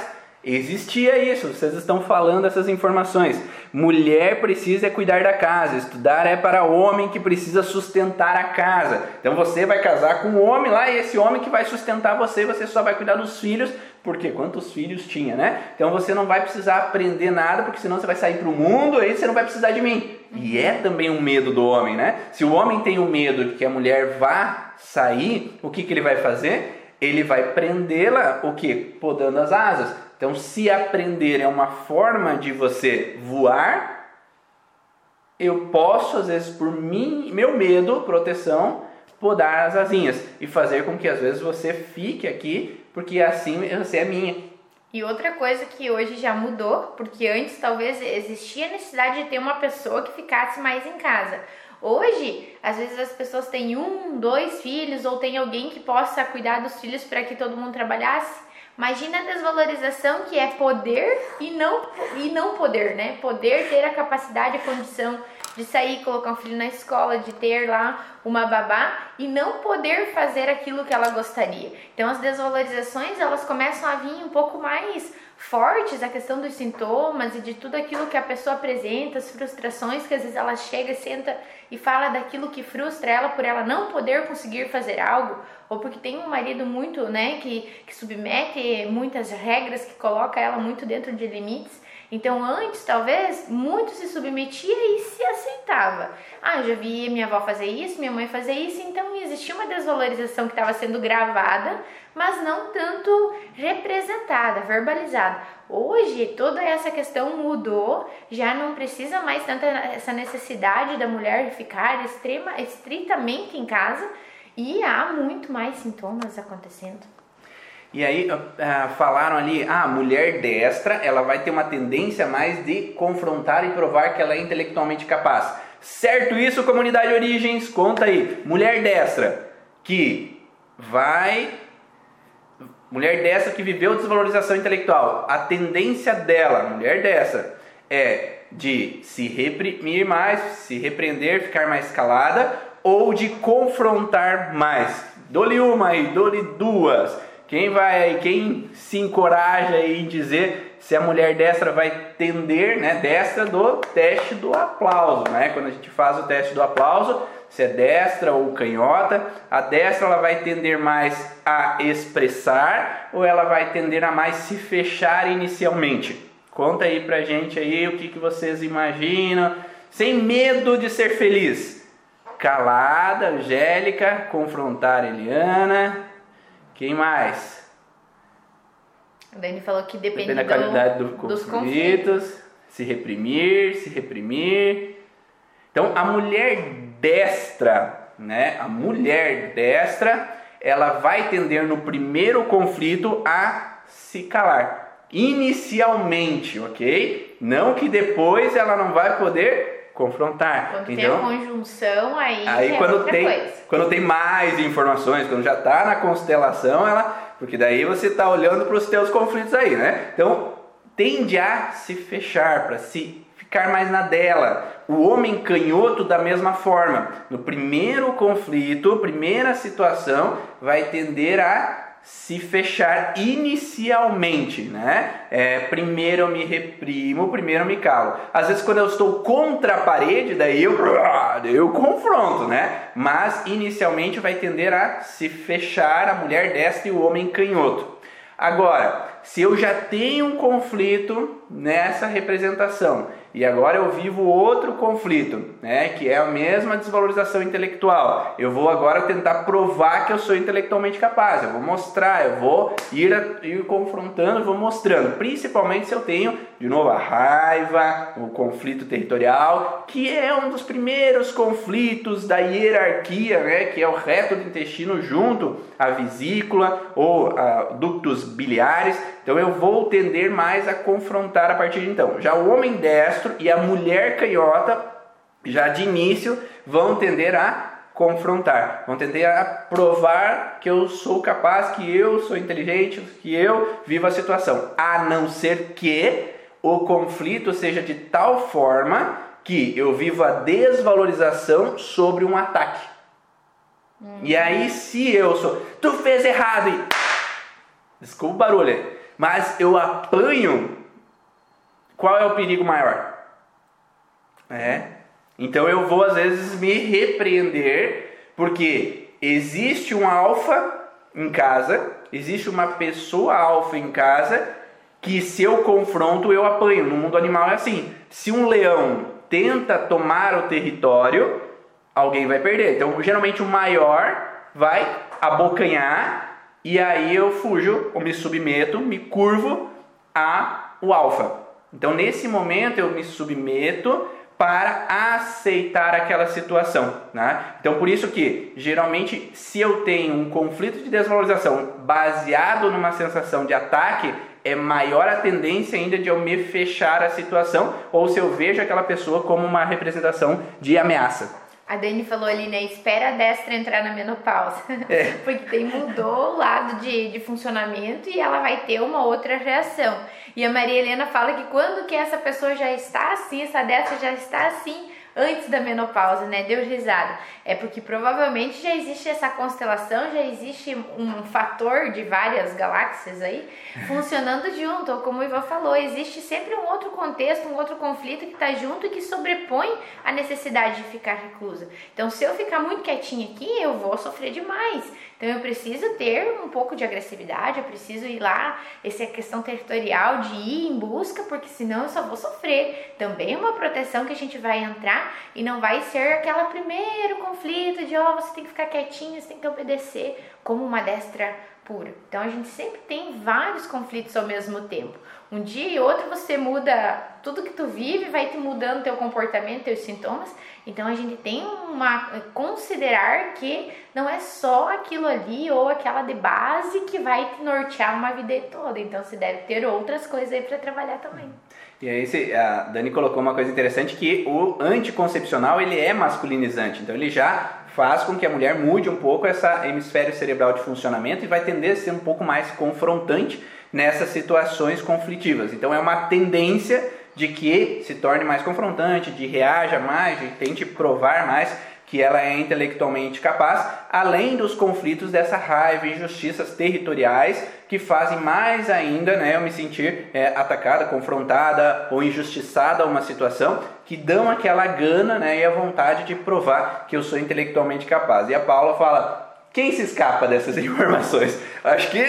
Existia isso, vocês estão falando essas informações. Mulher precisa cuidar da casa, estudar é para homem que precisa sustentar a casa. Então você vai casar com um homem lá e esse homem que vai sustentar você, você só vai cuidar dos filhos, porque quantos filhos tinha, né? Então você não vai precisar aprender nada, porque senão você vai sair para o mundo e você não vai precisar de mim. E é também um medo do homem, né? Se o homem tem o medo de que a mulher vá sair, o que, que ele vai fazer? Ele vai prendê-la, o que? Podando as asas. Então, se aprender é uma forma de você voar, eu posso, às vezes, por mim, meu medo, proteção, podar as asinhas e fazer com que às vezes você fique aqui, porque assim você é minha. E outra coisa que hoje já mudou, porque antes talvez existia a necessidade de ter uma pessoa que ficasse mais em casa. Hoje, às vezes as pessoas têm um, dois filhos ou tem alguém que possa cuidar dos filhos para que todo mundo trabalhasse. Imagina a desvalorização que é poder e não, e não poder, né? Poder ter a capacidade, a condição de sair, colocar um filho na escola, de ter lá uma babá e não poder fazer aquilo que ela gostaria. Então as desvalorizações elas começam a vir um pouco mais fortes, a questão dos sintomas e de tudo aquilo que a pessoa apresenta, as frustrações que às vezes ela chega, senta e fala daquilo que frustra ela por ela não poder conseguir fazer algo, ou porque tem um marido muito, né, que, que submete muitas regras, que coloca ela muito dentro de limites. Então, antes, talvez, muito se submetia e se aceitava. Ah, eu já vi minha avó fazer isso, minha mãe fazer isso, então existia uma desvalorização que estava sendo gravada, mas não tanto representada, verbalizada. Hoje, toda essa questão mudou, já não precisa mais tanta essa necessidade da mulher ficar extrema, estritamente em casa e há muito mais sintomas acontecendo. E aí uh, falaram ali, ah, a mulher destra, ela vai ter uma tendência mais de confrontar e provar que ela é intelectualmente capaz. Certo isso, comunidade Origens? Conta aí. Mulher destra que vai mulher destra que viveu desvalorização intelectual. A tendência dela, mulher destra, é de se reprimir mais, se repreender, ficar mais calada ou de confrontar mais. Dou-lhe uma aí, dou-lhe duas. Quem vai quem se encoraja aí em dizer se a mulher destra vai tender, né, destra do teste do aplauso, né? Quando a gente faz o teste do aplauso, se é destra ou canhota, a destra ela vai tender mais a expressar ou ela vai tender a mais se fechar inicialmente. Conta aí pra gente aí o que, que vocês imaginam, sem medo de ser feliz. Calada, Angélica, confrontar Eliana. Quem mais? A Dani falou que depende, depende da qualidade do, dos conflitos, se reprimir, se reprimir. Então, a mulher destra, né? A mulher destra, ela vai tender no primeiro conflito a se calar. Inicialmente, ok? Não que depois ela não vai poder confrontar. Quando então, tem a conjunção, aí, aí é quando tem coisa. quando tem mais informações, quando já está na constelação, ela, porque daí você está olhando para os teus conflitos aí, né? Então tende a se fechar para se ficar mais na dela. O homem canhoto da mesma forma. No primeiro conflito, primeira situação, vai tender a se fechar inicialmente, né? É, primeiro eu me reprimo, primeiro eu me calo. Às vezes quando eu estou contra a parede, daí eu, eu confronto, né? Mas inicialmente vai tender a se fechar a mulher destra e o homem canhoto. Agora, se eu já tenho um conflito nessa representação e agora eu vivo outro conflito, né, que é a mesma desvalorização intelectual. Eu vou agora tentar provar que eu sou intelectualmente capaz. Eu vou mostrar, eu vou ir, ir confrontando, vou mostrando. Principalmente se eu tenho, de novo, a raiva, o conflito territorial, que é um dos primeiros conflitos da hierarquia, né, que é o reto do intestino junto à vesícula ou a ductos biliares. Então eu vou tender mais a confrontar a partir de então. Já o homem destro e a mulher canhota, já de início, vão tender a confrontar, vão tender a provar que eu sou capaz, que eu sou inteligente, que eu vivo a situação, a não ser que o conflito seja de tal forma que eu vivo a desvalorização sobre um ataque. Uhum. E aí, se eu sou, tu fez errado e. Desculpa o barulho, mas eu apanho, qual é o perigo maior? É. Então eu vou às vezes me repreender, porque existe um alfa em casa, existe uma pessoa alfa em casa, que se eu confronto eu apanho. No mundo animal é assim. Se um leão tenta tomar o território, alguém vai perder. Então geralmente o maior vai abocanhar e aí eu fujo, ou me submeto, me curvo a o alfa. Então nesse momento eu me submeto para aceitar aquela situação, né? Então por isso que geralmente se eu tenho um conflito de desvalorização baseado numa sensação de ataque, é maior a tendência ainda de eu me fechar a situação ou se eu vejo aquela pessoa como uma representação de ameaça. A Dani falou ali, né? Espera a destra entrar na menopausa. É. *laughs* Porque tem, mudou o lado de, de funcionamento e ela vai ter uma outra reação. E a Maria Helena fala que quando que essa pessoa já está assim, essa destra já está assim, antes da menopausa, né? Deu risada. É porque provavelmente já existe essa constelação, já existe um fator de várias galáxias aí *laughs* funcionando junto. Ou como o Ivan falou, existe sempre um outro contexto, um outro conflito que está junto e que sobrepõe a necessidade de ficar reclusa. Então, se eu ficar muito quietinha aqui, eu vou sofrer demais. Então eu preciso ter um pouco de agressividade, eu preciso ir lá, essa é questão territorial de ir em busca, porque senão eu só vou sofrer. Também é uma proteção que a gente vai entrar e não vai ser aquele primeiro conflito de, ó, oh, você tem que ficar quietinho, você tem que obedecer, como uma destra pura. Então a gente sempre tem vários conflitos ao mesmo tempo. Um dia e outro você muda tudo que tu vive, vai te mudando teu comportamento, teus sintomas. Então a gente tem uma considerar que não é só aquilo ali ou aquela de base que vai te nortear uma vida toda. Então você deve ter outras coisas aí para trabalhar também. E aí a Dani colocou uma coisa interessante que o anticoncepcional ele é masculinizante. Então ele já faz com que a mulher mude um pouco essa hemisfério cerebral de funcionamento e vai tender a ser um pouco mais confrontante nessas situações conflitivas. Então é uma tendência de que se torne mais confrontante, de reaja mais, de tente provar mais que ela é intelectualmente capaz, além dos conflitos dessa raiva e injustiças territoriais que fazem mais ainda né, eu me sentir é, atacada, confrontada ou injustiçada a uma situação, que dão aquela gana né, e a vontade de provar que eu sou intelectualmente capaz. E a Paula fala: quem se escapa dessas *laughs* informações? Acho que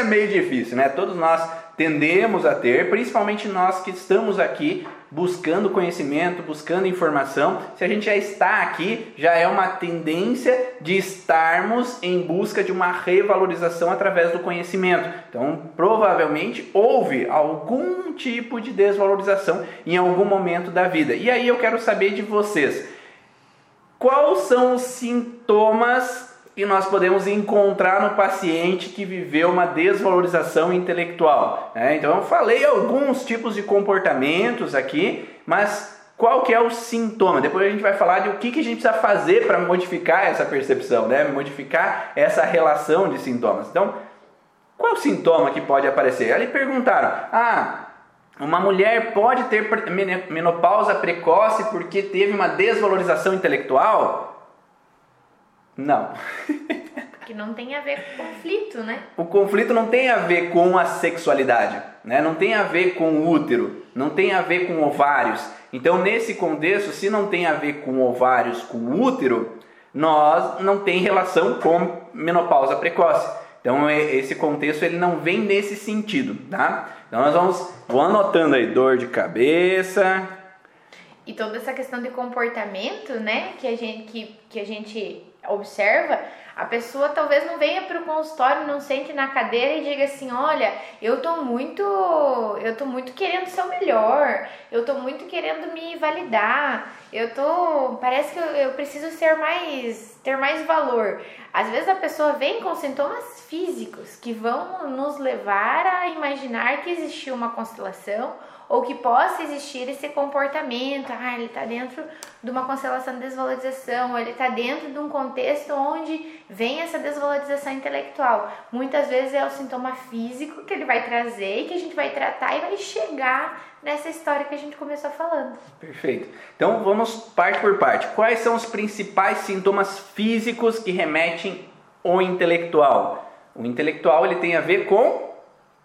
é meio difícil, né? Todos nós tendemos a ter, principalmente nós que estamos aqui buscando conhecimento, buscando informação. Se a gente já está aqui, já é uma tendência de estarmos em busca de uma revalorização através do conhecimento. Então, provavelmente houve algum tipo de desvalorização em algum momento da vida. E aí eu quero saber de vocês. Quais são os sintomas que nós podemos encontrar no paciente que viveu uma desvalorização intelectual. Né? Então eu falei alguns tipos de comportamentos aqui, mas qual que é o sintoma? Depois a gente vai falar de o que, que a gente precisa fazer para modificar essa percepção, né? modificar essa relação de sintomas. Então, qual sintoma que pode aparecer? Ali perguntaram, ah, uma mulher pode ter menopausa precoce porque teve uma desvalorização intelectual? Não. que não tem a ver com conflito, né? O conflito não tem a ver com a sexualidade, né? Não tem a ver com o útero, não tem a ver com ovários. Então, nesse contexto, se não tem a ver com ovários, com útero, nós não tem relação com menopausa precoce. Então, esse contexto ele não vem nesse sentido, tá? Então, nós vamos, vou anotando aí dor de cabeça, e toda essa questão de comportamento, né, que a gente que, que a gente observa, a pessoa talvez não venha para o consultório, não sente na cadeira e diga assim, olha, eu tô muito, eu tô muito querendo ser o melhor, eu tô muito querendo me validar, eu tô, parece que eu, eu preciso ser mais, ter mais valor. Às vezes a pessoa vem com sintomas físicos que vão nos levar a imaginar que existiu uma constelação ou que possa existir esse comportamento, ah, ele está dentro de uma constelação de desvalorização, ou ele está dentro de um contexto onde vem essa desvalorização intelectual. Muitas vezes é o sintoma físico que ele vai trazer e que a gente vai tratar e vai chegar nessa história que a gente começou falando. Perfeito. Então vamos parte por parte. Quais são os principais sintomas físicos que remetem ao intelectual? O intelectual ele tem a ver com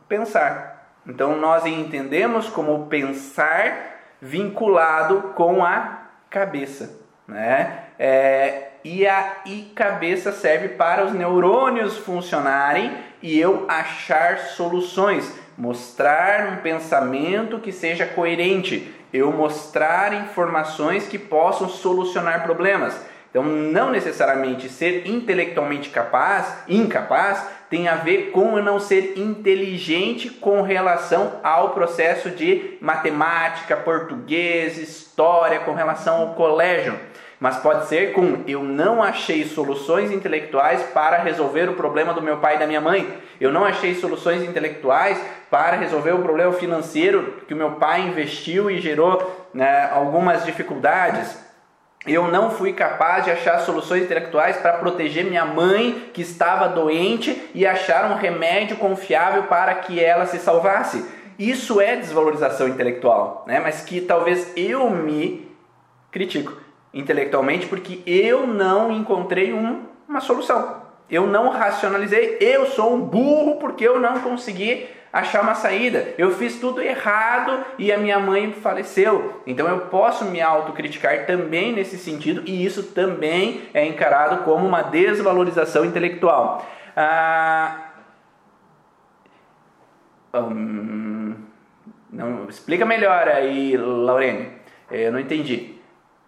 pensar. Então nós entendemos como pensar vinculado com a cabeça, né? É, e a e cabeça serve para os neurônios funcionarem e eu achar soluções, mostrar um pensamento que seja coerente, eu mostrar informações que possam solucionar problemas. Então, não necessariamente ser intelectualmente capaz, incapaz, tem a ver com eu não ser inteligente com relação ao processo de matemática, português, história, com relação ao colégio. Mas pode ser com eu não achei soluções intelectuais para resolver o problema do meu pai e da minha mãe. Eu não achei soluções intelectuais para resolver o problema financeiro que o meu pai investiu e gerou né, algumas dificuldades eu não fui capaz de achar soluções intelectuais para proteger minha mãe que estava doente e achar um remédio confiável para que ela se salvasse. Isso é desvalorização intelectual, né? mas que talvez eu me critico intelectualmente porque eu não encontrei um, uma solução. Eu não racionalizei, eu sou um burro porque eu não consegui achar uma saída. Eu fiz tudo errado e a minha mãe faleceu. Então eu posso me autocriticar também nesse sentido e isso também é encarado como uma desvalorização intelectual. Ah, hum, não, explica melhor aí, Laurene. É, eu não entendi.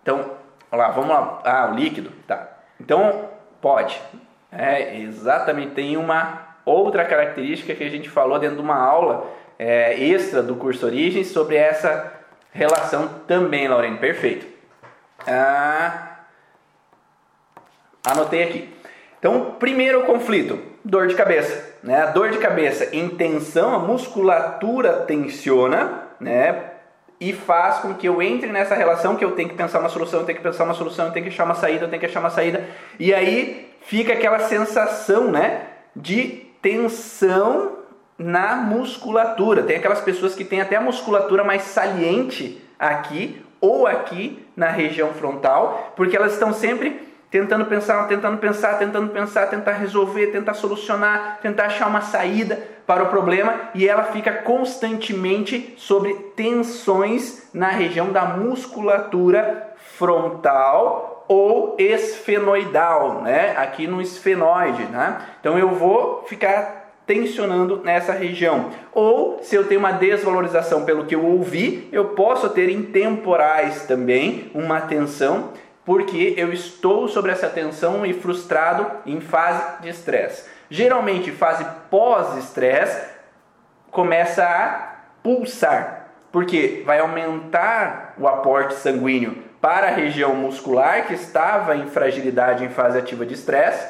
Então, lá, vamos lá. Ah, o líquido, tá. Então, pode. É, exatamente. Tem uma outra característica que a gente falou dentro de uma aula é, extra do curso Origens sobre essa relação também, Laurene. Perfeito. Ah, anotei aqui. Então, primeiro conflito, dor de cabeça. Né? A dor de cabeça em tensão, a musculatura tensiona, né? E faz com que eu entre nessa relação que eu tenho que pensar uma solução, eu tenho que pensar uma solução, eu tenho que achar uma saída, eu tenho que achar uma saída. E aí fica aquela sensação, né? De tensão na musculatura. Tem aquelas pessoas que têm até a musculatura mais saliente aqui ou aqui na região frontal, porque elas estão sempre tentando pensar, tentando pensar, tentando pensar, tentar resolver, tentar solucionar, tentar achar uma saída para o problema e ela fica constantemente sobre tensões na região da musculatura frontal ou esfenoidal, né? Aqui no esfenoide, né? Então eu vou ficar tensionando nessa região. Ou se eu tenho uma desvalorização pelo que eu ouvi, eu posso ter em temporais também uma tensão porque eu estou sobre essa tensão e frustrado em fase de estresse. Geralmente, fase pós-estresse começa a pulsar, porque vai aumentar o aporte sanguíneo para a região muscular que estava em fragilidade em fase ativa de estresse,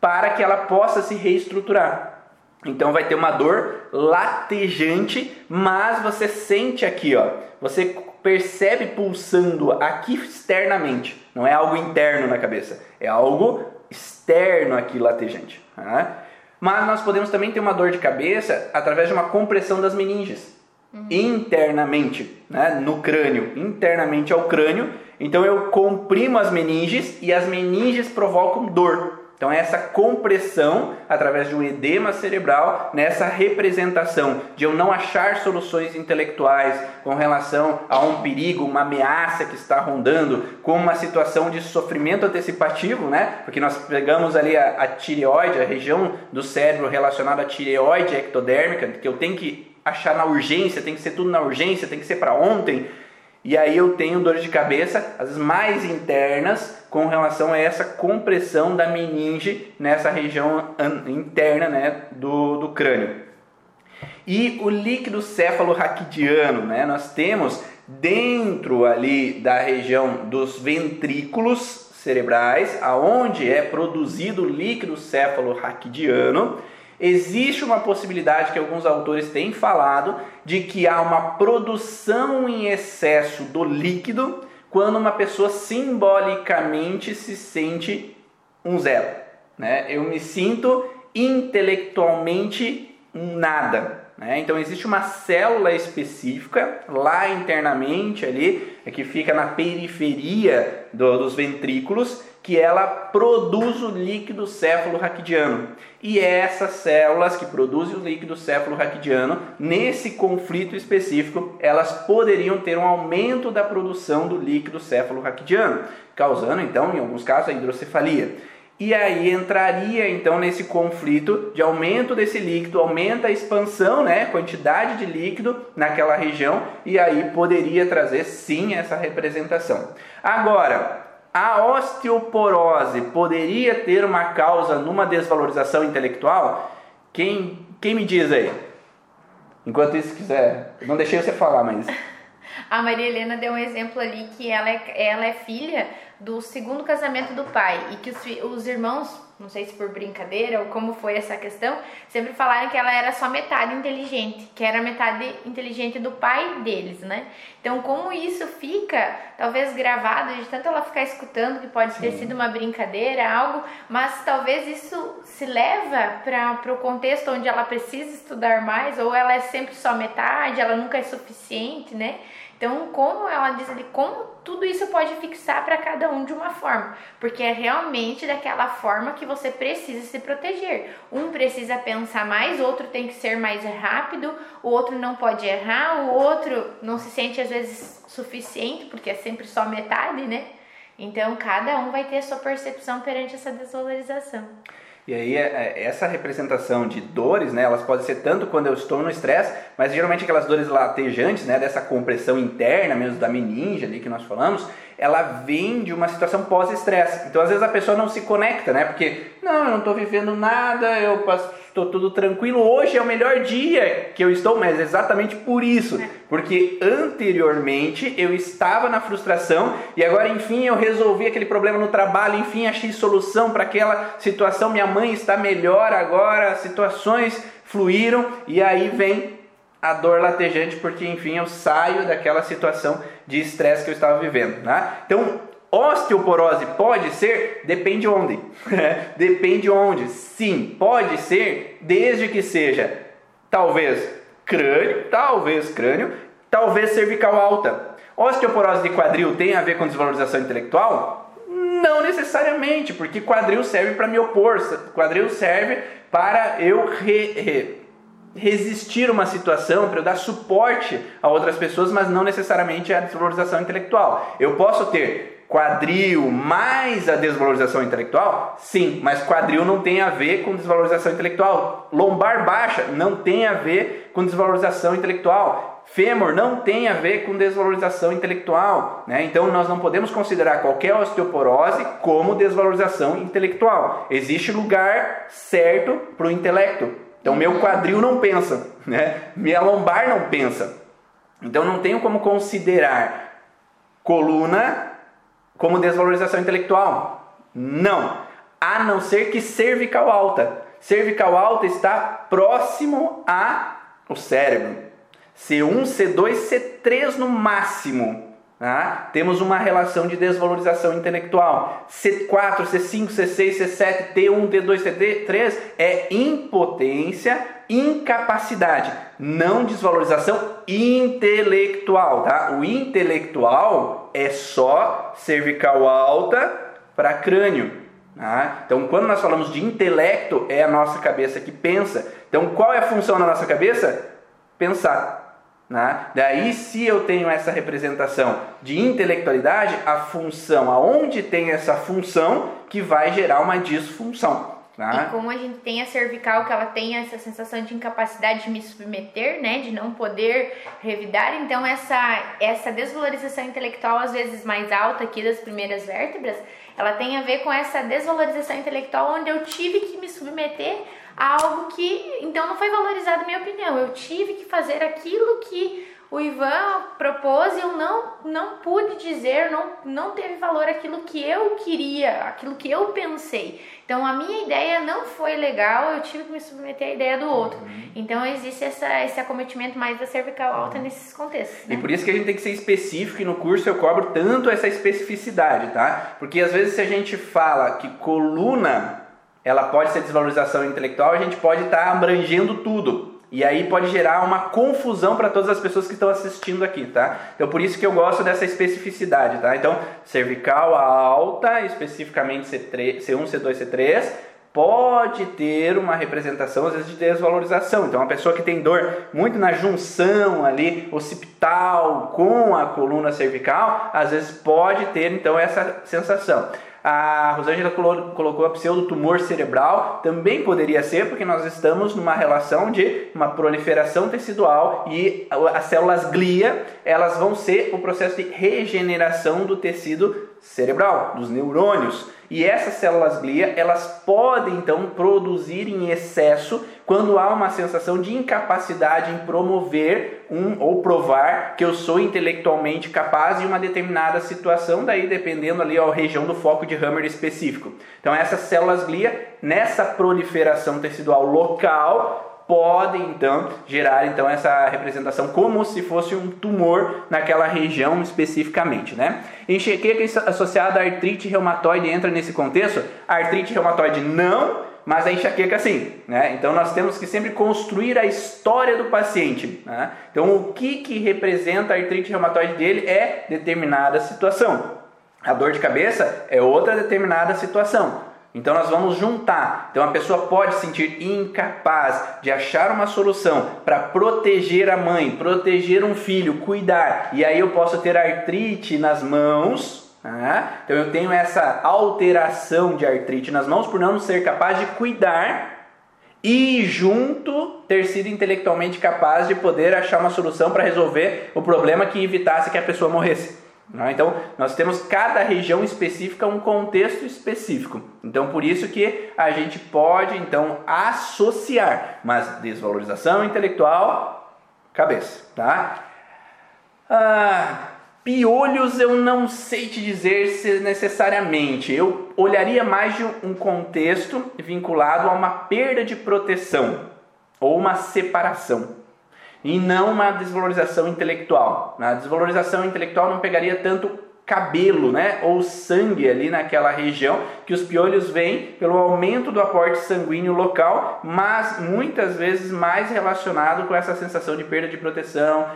para que ela possa se reestruturar. Então vai ter uma dor latejante, mas você sente aqui, ó, você percebe pulsando aqui externamente. Não é algo interno na cabeça, é algo externo aqui latejante. Tá? Mas nós podemos também ter uma dor de cabeça através de uma compressão das meninges. Uhum. Internamente, né, no crânio, internamente ao crânio. Então eu comprimo as meninges e as meninges provocam dor. Então, essa compressão através de um edema cerebral, nessa representação de eu não achar soluções intelectuais com relação a um perigo, uma ameaça que está rondando, com uma situação de sofrimento antecipativo, né? Porque nós pegamos ali a, a tireoide, a região do cérebro relacionada à tireoide ectodérmica, que eu tenho que achar na urgência, tem que ser tudo na urgência, tem que ser para ontem. E aí eu tenho dores de cabeça, as mais internas, com relação a essa compressão da meninge nessa região interna né, do, do crânio. E o líquido céfalo-raquidiano, né, nós temos dentro ali da região dos ventrículos cerebrais, aonde é produzido o líquido céfalo-raquidiano, Existe uma possibilidade que alguns autores têm falado de que há uma produção em excesso do líquido quando uma pessoa simbolicamente se sente um zero. Né? Eu me sinto intelectualmente um nada. Né? Então existe uma célula específica lá internamente ali, que fica na periferia do, dos ventrículos, que ela produz o líquido céfalo-raquidiano. E é essas células que produzem o líquido céfalo-raquidiano, nesse conflito específico, elas poderiam ter um aumento da produção do líquido céfalo-raquidiano, causando então, em alguns casos, a hidrocefalia. E aí entraria então nesse conflito de aumento desse líquido, aumenta a expansão, né, quantidade de líquido naquela região e aí poderia trazer sim essa representação. Agora, a osteoporose poderia ter uma causa numa desvalorização intelectual? Quem, quem me diz aí? Enquanto isso quiser, não deixei você falar, mas *laughs* a Maria Helena deu um exemplo ali que ela é, ela é filha do segundo casamento do pai e que os, os irmãos não sei se por brincadeira ou como foi essa questão, sempre falaram que ela era só metade inteligente, que era metade inteligente do pai deles, né? Então, como isso fica, talvez gravado, de tanto ela ficar escutando, que pode Sim. ter sido uma brincadeira, algo, mas talvez isso se leva para o contexto onde ela precisa estudar mais, ou ela é sempre só metade, ela nunca é suficiente, né? Então, como ela diz ali, como tudo isso pode fixar para cada um de uma forma, porque é realmente daquela forma que você precisa se proteger. Um precisa pensar mais, outro tem que ser mais rápido, o outro não pode errar, o outro não se sente às vezes suficiente, porque é sempre só metade, né? Então, cada um vai ter a sua percepção perante essa desvalorização. E aí, é, é, essa representação de dores, né, elas podem ser tanto quando eu estou no estresse, mas geralmente aquelas dores latejantes, né, dessa compressão interna mesmo da meninge ali que nós falamos, ela vem de uma situação pós-estresse. Então, às vezes a pessoa não se conecta, né, porque, não, eu não estou vivendo nada, eu estou tudo tranquilo, hoje é o melhor dia que eu estou, mas exatamente por isso, porque anteriormente eu estava na frustração e agora, enfim, eu resolvi aquele problema no trabalho, enfim, achei solução para aquela situação, minha mãe está melhor agora, as situações fluíram e aí vem a dor latejante porque enfim eu saio daquela situação de estresse que eu estava vivendo, né? Então, osteoporose pode ser? Depende onde. *laughs* Depende onde. Sim, pode ser desde que seja talvez crânio, talvez crânio, talvez cervical alta. Osteoporose de quadril tem a ver com desvalorização intelectual? Não necessariamente, porque quadril serve para me opor, quadril serve para eu re, re, resistir uma situação, para eu dar suporte a outras pessoas, mas não necessariamente a desvalorização intelectual. Eu posso ter quadril mais a desvalorização intelectual? Sim, mas quadril não tem a ver com desvalorização intelectual. Lombar baixa não tem a ver com desvalorização intelectual. Fêmur não tem a ver com desvalorização intelectual, né? Então nós não podemos considerar qualquer osteoporose como desvalorização intelectual. Existe lugar certo para o intelecto. Então meu quadril não pensa, né? Minha lombar não pensa. Então não tenho como considerar coluna como desvalorização intelectual. Não, a não ser que cervical alta. Cervical alta está próximo ao cérebro. C1, C2, C3 no máximo. Tá? Temos uma relação de desvalorização intelectual. C4, C5, C6, C7, T1, T2, T3 é impotência, incapacidade, não desvalorização intelectual. Tá? O intelectual é só cervical alta para crânio. Tá? Então, quando nós falamos de intelecto, é a nossa cabeça que pensa. Então, qual é a função da nossa cabeça? Pensar. Né? Daí, se eu tenho essa representação de intelectualidade, a função, aonde tem essa função, que vai gerar uma disfunção. Né? E como a gente tem a cervical, que ela tem essa sensação de incapacidade de me submeter, né, de não poder revidar, então essa, essa desvalorização intelectual, às vezes mais alta aqui das primeiras vértebras, ela tem a ver com essa desvalorização intelectual, onde eu tive que me submeter algo que então não foi valorizado minha opinião. Eu tive que fazer aquilo que o Ivan propôs e eu não, não pude dizer, não, não teve valor aquilo que eu queria, aquilo que eu pensei. Então a minha ideia não foi legal, eu tive que me submeter à ideia do outro. Uhum. Então existe essa, esse acometimento mais da cervical alta uhum. nesses contextos. Né? E por isso que a gente tem que ser específico e no curso eu cobro tanto essa especificidade, tá? Porque às vezes se a gente fala que coluna ela pode ser desvalorização intelectual, a gente pode estar tá abrangendo tudo. E aí pode gerar uma confusão para todas as pessoas que estão assistindo aqui, tá? Então por isso que eu gosto dessa especificidade, tá? Então, cervical alta, especificamente C3, C1, C2, C3, pode ter uma representação às vezes de desvalorização. Então, uma pessoa que tem dor muito na junção ali occipital com a coluna cervical, às vezes pode ter então essa sensação. A Rosângela colocou a pseudotumor cerebral, também poderia ser, porque nós estamos numa relação de uma proliferação tecidual e as células glia, elas vão ser o processo de regeneração do tecido cerebral, dos neurônios. E essas células glia, elas podem então produzir em excesso quando há uma sensação de incapacidade em promover um ou provar que eu sou intelectualmente capaz em uma determinada situação, daí dependendo ali a região do foco de Hammer específico. Então essas células glia nessa proliferação tecidual local podem então gerar então essa representação como se fosse um tumor naquela região especificamente, né? Enxaqueca associada à artrite reumatoide entra nesse contexto? Artrite reumatoide não, mas a enxaqueca sim. Né? Então nós temos que sempre construir a história do paciente. Né? Então o que, que representa a artrite reumatoide dele é determinada situação. A dor de cabeça é outra determinada situação. Então nós vamos juntar. Então a pessoa pode se sentir incapaz de achar uma solução para proteger a mãe, proteger um filho, cuidar. E aí eu posso ter artrite nas mãos. Né? Então eu tenho essa alteração de artrite nas mãos por não ser capaz de cuidar e junto ter sido intelectualmente capaz de poder achar uma solução para resolver o problema que evitasse que a pessoa morresse. Né? Então, nós temos cada região específica um contexto específico. Então, por isso que a gente pode então associar, mas desvalorização intelectual, cabeça, tá? Ah, piolhos eu não sei te dizer se necessariamente. Eu olharia mais de um contexto vinculado a uma perda de proteção ou uma separação e não uma desvalorização intelectual. A desvalorização intelectual não pegaria tanto cabelo, né, ou sangue ali naquela região, que os piolhos vêm pelo aumento do aporte sanguíneo local, mas muitas vezes mais relacionado com essa sensação de perda de proteção,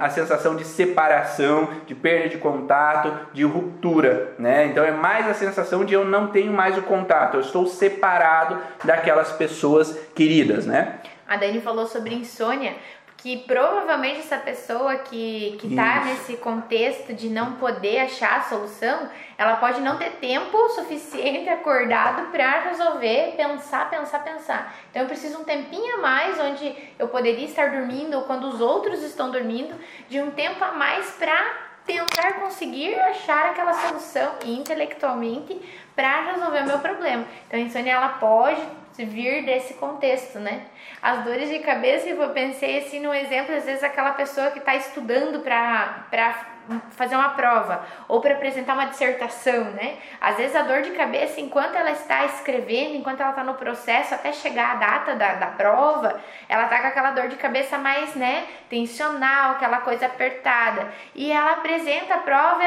a sensação de separação, de perda de contato, de ruptura, né? Então é mais a sensação de eu não tenho mais o contato, eu estou separado daquelas pessoas queridas, né? A Dani falou sobre insônia que provavelmente essa pessoa que que está nesse contexto de não poder achar a solução, ela pode não ter tempo suficiente acordado para resolver, pensar, pensar, pensar. Então eu preciso um tempinho a mais onde eu poderia estar dormindo ou quando os outros estão dormindo, de um tempo a mais para tentar conseguir achar aquela solução intelectualmente para resolver o meu problema. Então a insônia ela pode vir desse contexto, né? As dores de cabeça, eu pensei assim no exemplo, às vezes aquela pessoa que está estudando para fazer uma prova ou para apresentar uma dissertação, né? Às vezes a dor de cabeça, enquanto ela está escrevendo, enquanto ela está no processo, até chegar a data da, da prova, ela tá com aquela dor de cabeça mais, né, tensional, aquela coisa apertada. E ela apresenta a prova,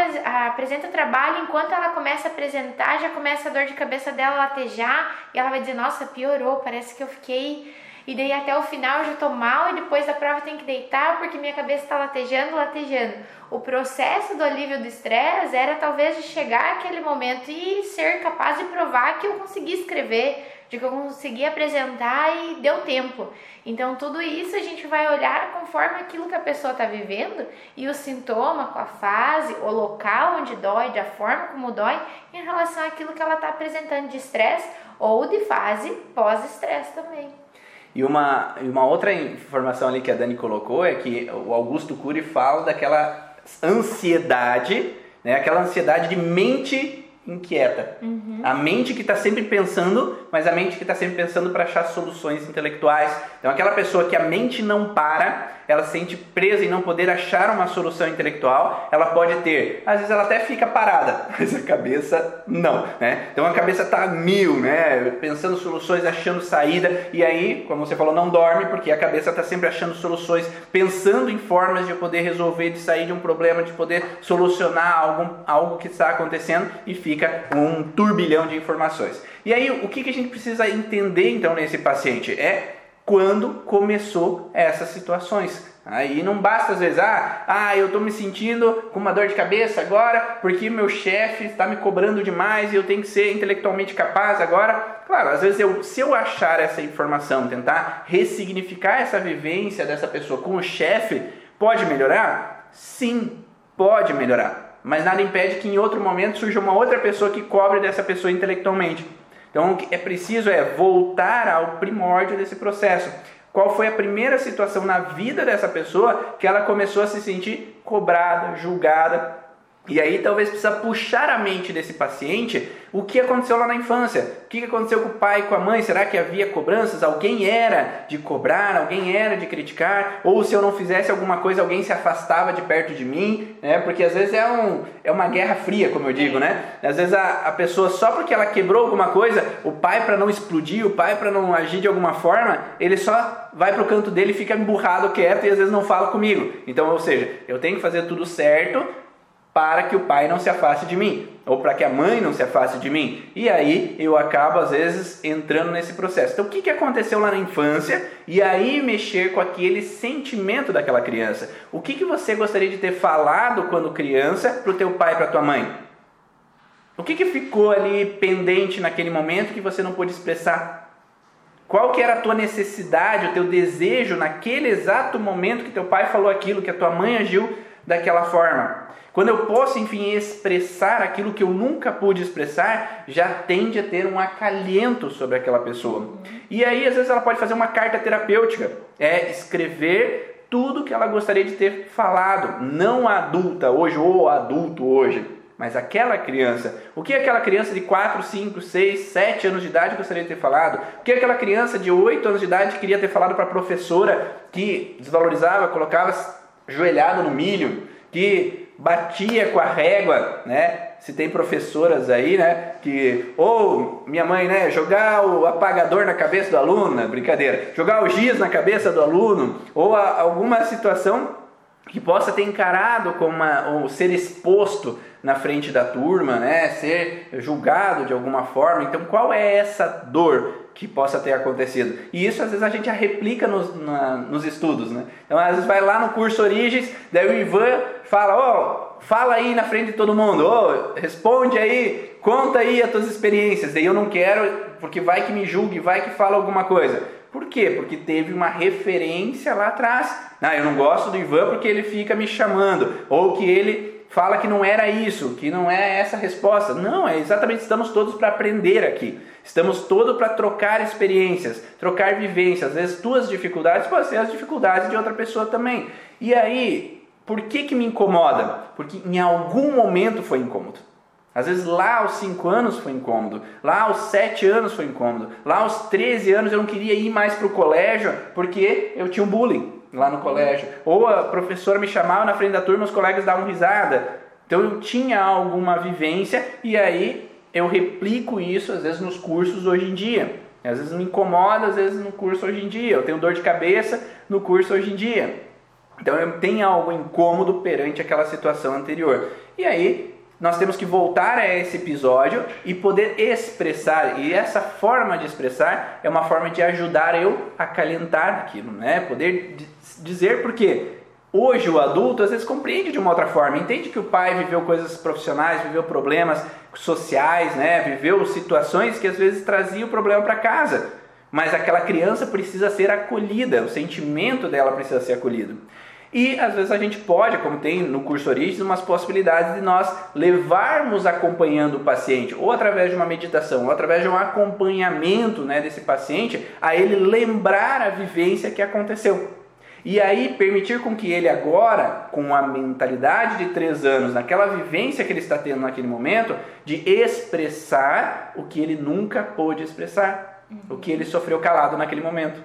apresenta o trabalho, enquanto ela começa a apresentar, já começa a dor de cabeça dela latejar e ela vai dizer: "Nossa, piorou, parece que eu fiquei e daí até o final eu já tô mal e depois da prova tem que deitar porque minha cabeça está latejando, latejando. O processo do alívio do estresse era talvez de chegar aquele momento e ser capaz de provar que eu consegui escrever, de que eu consegui apresentar e deu tempo. Então tudo isso a gente vai olhar conforme aquilo que a pessoa está vivendo e o sintoma, com a fase, o local onde dói, da forma como dói, em relação àquilo que ela está apresentando de estresse ou de fase pós-estresse também. E uma, uma outra informação ali que a Dani colocou é que o Augusto Cury fala daquela ansiedade, né, aquela ansiedade de mente inquieta. Uhum. A mente que está sempre pensando, mas a mente que está sempre pensando para achar soluções intelectuais. Então, aquela pessoa que a mente não para, ela se sente presa em não poder achar uma solução intelectual, ela pode ter, às vezes ela até fica parada, *laughs* mas a cabeça não, né? Então a cabeça está mil, né? Pensando soluções, achando saída, e aí, como você falou, não dorme porque a cabeça está sempre achando soluções, pensando em formas de poder resolver, de sair de um problema, de poder solucionar algo, algo que está acontecendo e fica um turbilhão de informações. E aí, o que, que a gente precisa entender então nesse paciente? É quando começou essas situações. Aí não basta às vezes, ah, ah eu estou me sentindo com uma dor de cabeça agora porque meu chefe está me cobrando demais e eu tenho que ser intelectualmente capaz agora. Claro, às vezes eu, se eu achar essa informação, tentar ressignificar essa vivência dessa pessoa com o chefe, pode melhorar? Sim, pode melhorar. Mas nada impede que em outro momento surja uma outra pessoa que cobre dessa pessoa intelectualmente. Então, é preciso é voltar ao primórdio desse processo. Qual foi a primeira situação na vida dessa pessoa que ela começou a se sentir cobrada, julgada, e aí talvez precisa puxar a mente desse paciente o que aconteceu lá na infância. O que aconteceu com o pai e com a mãe? Será que havia cobranças? Alguém era de cobrar, alguém era de criticar? Ou se eu não fizesse alguma coisa, alguém se afastava de perto de mim? Né? Porque às vezes é, um, é uma guerra fria, como eu digo, né? Às vezes a, a pessoa, só porque ela quebrou alguma coisa, o pai para não explodir, o pai para não agir de alguma forma, ele só vai pro canto dele e fica emburrado, quieto e às vezes não fala comigo. Então, ou seja, eu tenho que fazer tudo certo para que o pai não se afaste de mim, ou para que a mãe não se afaste de mim. E aí eu acabo, às vezes, entrando nesse processo. Então, o que, que aconteceu lá na infância? E aí mexer com aquele sentimento daquela criança. O que, que você gostaria de ter falado quando criança para o teu pai e para tua mãe? O que, que ficou ali pendente naquele momento que você não pôde expressar? Qual que era a tua necessidade, o teu desejo naquele exato momento que teu pai falou aquilo, que a tua mãe agiu daquela forma? Quando eu posso, enfim, expressar aquilo que eu nunca pude expressar, já tende a ter um acalento sobre aquela pessoa. E aí, às vezes, ela pode fazer uma carta terapêutica, é escrever tudo que ela gostaria de ter falado, não a adulta hoje ou adulto hoje mas aquela criança, o que aquela criança de 4, 5, 6, 7 anos de idade gostaria de ter falado? O que aquela criança de 8 anos de idade queria ter falado para a professora que desvalorizava, colocava joelhado no milho, que batia com a régua, né? Se tem professoras aí, né, que ou minha mãe, né, jogar o apagador na cabeça do aluno, brincadeira, jogar o giz na cabeça do aluno, ou a, alguma situação que possa ter encarado como uma, ou ser exposto na frente da turma, né? ser julgado de alguma forma. Então, qual é essa dor que possa ter acontecido? E isso às vezes a gente replica nos, na, nos estudos. Né? Então, às vezes vai lá no curso Origens, daí o Ivan fala: Ó, oh, fala aí na frente de todo mundo, oh, responde aí, conta aí as tuas experiências. Daí eu não quero, porque vai que me julgue, vai que fala alguma coisa. Por quê? Porque teve uma referência lá atrás. Ah, eu não gosto do Ivan porque ele fica me chamando, ou que ele fala que não era isso, que não é essa resposta. Não, é exatamente estamos todos para aprender aqui. Estamos todos para trocar experiências, trocar vivências. Às vezes tuas dificuldades podem ser as dificuldades de outra pessoa também. E aí, por que que me incomoda? Porque em algum momento foi incômodo. Às vezes lá aos 5 anos foi incômodo, lá aos 7 anos foi incômodo, lá aos 13 anos eu não queria ir mais para o colégio porque eu tinha um bullying lá no colégio. Ou a professora me chamava na frente da turma, os colegas davam risada. Então eu tinha alguma vivência e aí eu replico isso às vezes nos cursos hoje em dia. Às vezes me incomoda, às vezes no curso hoje em dia. Eu tenho dor de cabeça no curso hoje em dia. Então eu tenho algo incômodo perante aquela situação anterior. E aí nós temos que voltar a esse episódio e poder expressar. E essa forma de expressar é uma forma de ajudar eu a calentar aquilo, né? Poder dizer porque hoje o adulto às vezes compreende de uma outra forma, entende que o pai viveu coisas profissionais, viveu problemas sociais, né? Viveu situações que às vezes traziam o problema para casa. Mas aquela criança precisa ser acolhida, o sentimento dela precisa ser acolhido. E às vezes a gente pode, como tem no curso Origens, umas possibilidades de nós levarmos acompanhando o paciente, ou através de uma meditação, ou através de um acompanhamento né, desse paciente, a ele lembrar a vivência que aconteceu. E aí permitir com que ele agora, com a mentalidade de três anos, naquela vivência que ele está tendo naquele momento, de expressar o que ele nunca pôde expressar, uhum. o que ele sofreu calado naquele momento.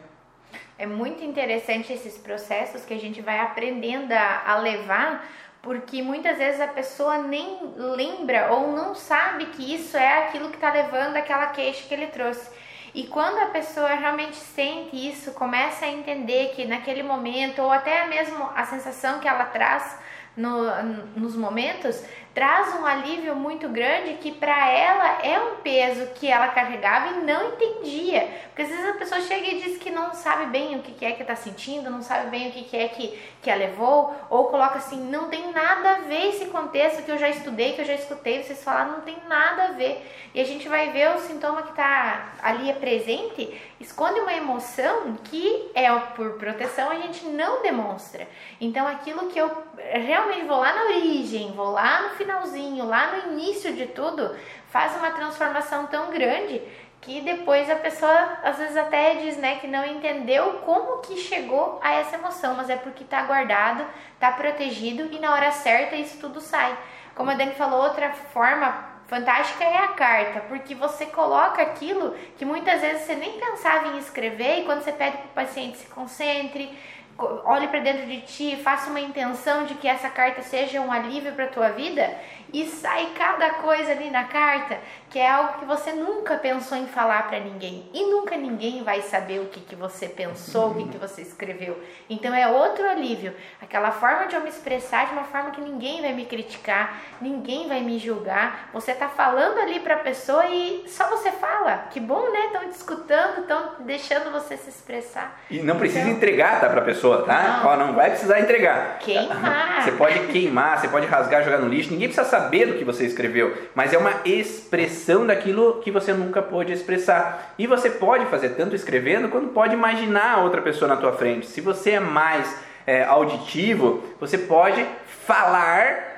É muito interessante esses processos que a gente vai aprendendo a, a levar, porque muitas vezes a pessoa nem lembra ou não sabe que isso é aquilo que está levando aquela queixa que ele trouxe. E quando a pessoa realmente sente isso, começa a entender que naquele momento, ou até mesmo a sensação que ela traz no, nos momentos, traz um alívio muito grande que para ela é um peso que ela carregava e não entendia. Porque às vezes a pessoa chega e diz que não sabe bem o que é que está sentindo, não sabe bem o que é que, que a levou, ou coloca assim, não tem nada a ver esse contexto que eu já estudei, que eu já escutei vocês falar, não tem nada a ver. E a gente vai ver o sintoma que está ali é presente, esconde uma emoção que é por proteção a gente não demonstra. Então aquilo que eu realmente vou lá na origem, vou lá no finalzinho, lá no início de tudo, faz uma transformação tão grande que depois a pessoa às vezes até diz, né, que não entendeu como que chegou a essa emoção, mas é porque está guardado, está protegido e na hora certa isso tudo sai. Como a Dani falou, outra forma fantástica é a carta, porque você coloca aquilo que muitas vezes você nem pensava em escrever e quando você pede para o paciente se concentre, olhe para dentro de ti, faça uma intenção de que essa carta seja um alívio para tua vida e sai cada coisa ali na carta que é algo que você nunca pensou em falar para ninguém e nunca ninguém vai saber o que, que você pensou, o que, que você escreveu. Então é outro alívio, aquela forma de eu me expressar de uma forma que ninguém vai me criticar, ninguém vai me julgar. Você tá falando ali para a pessoa e só você fala. Que bom, né? Estão te escutando, estão deixando você se expressar. E não precisa então, entregar, tá, para a pessoa, tá? Não. Ó, não vai precisar entregar. Queimar. Você pode queimar, você pode rasgar, jogar no lixo. Ninguém precisa saber do que você escreveu, mas é uma expressão daquilo que você nunca pôde expressar. E você pode fazer tanto escrevendo quanto pode imaginar outra pessoa na tua frente. Se você é mais é, auditivo, você pode falar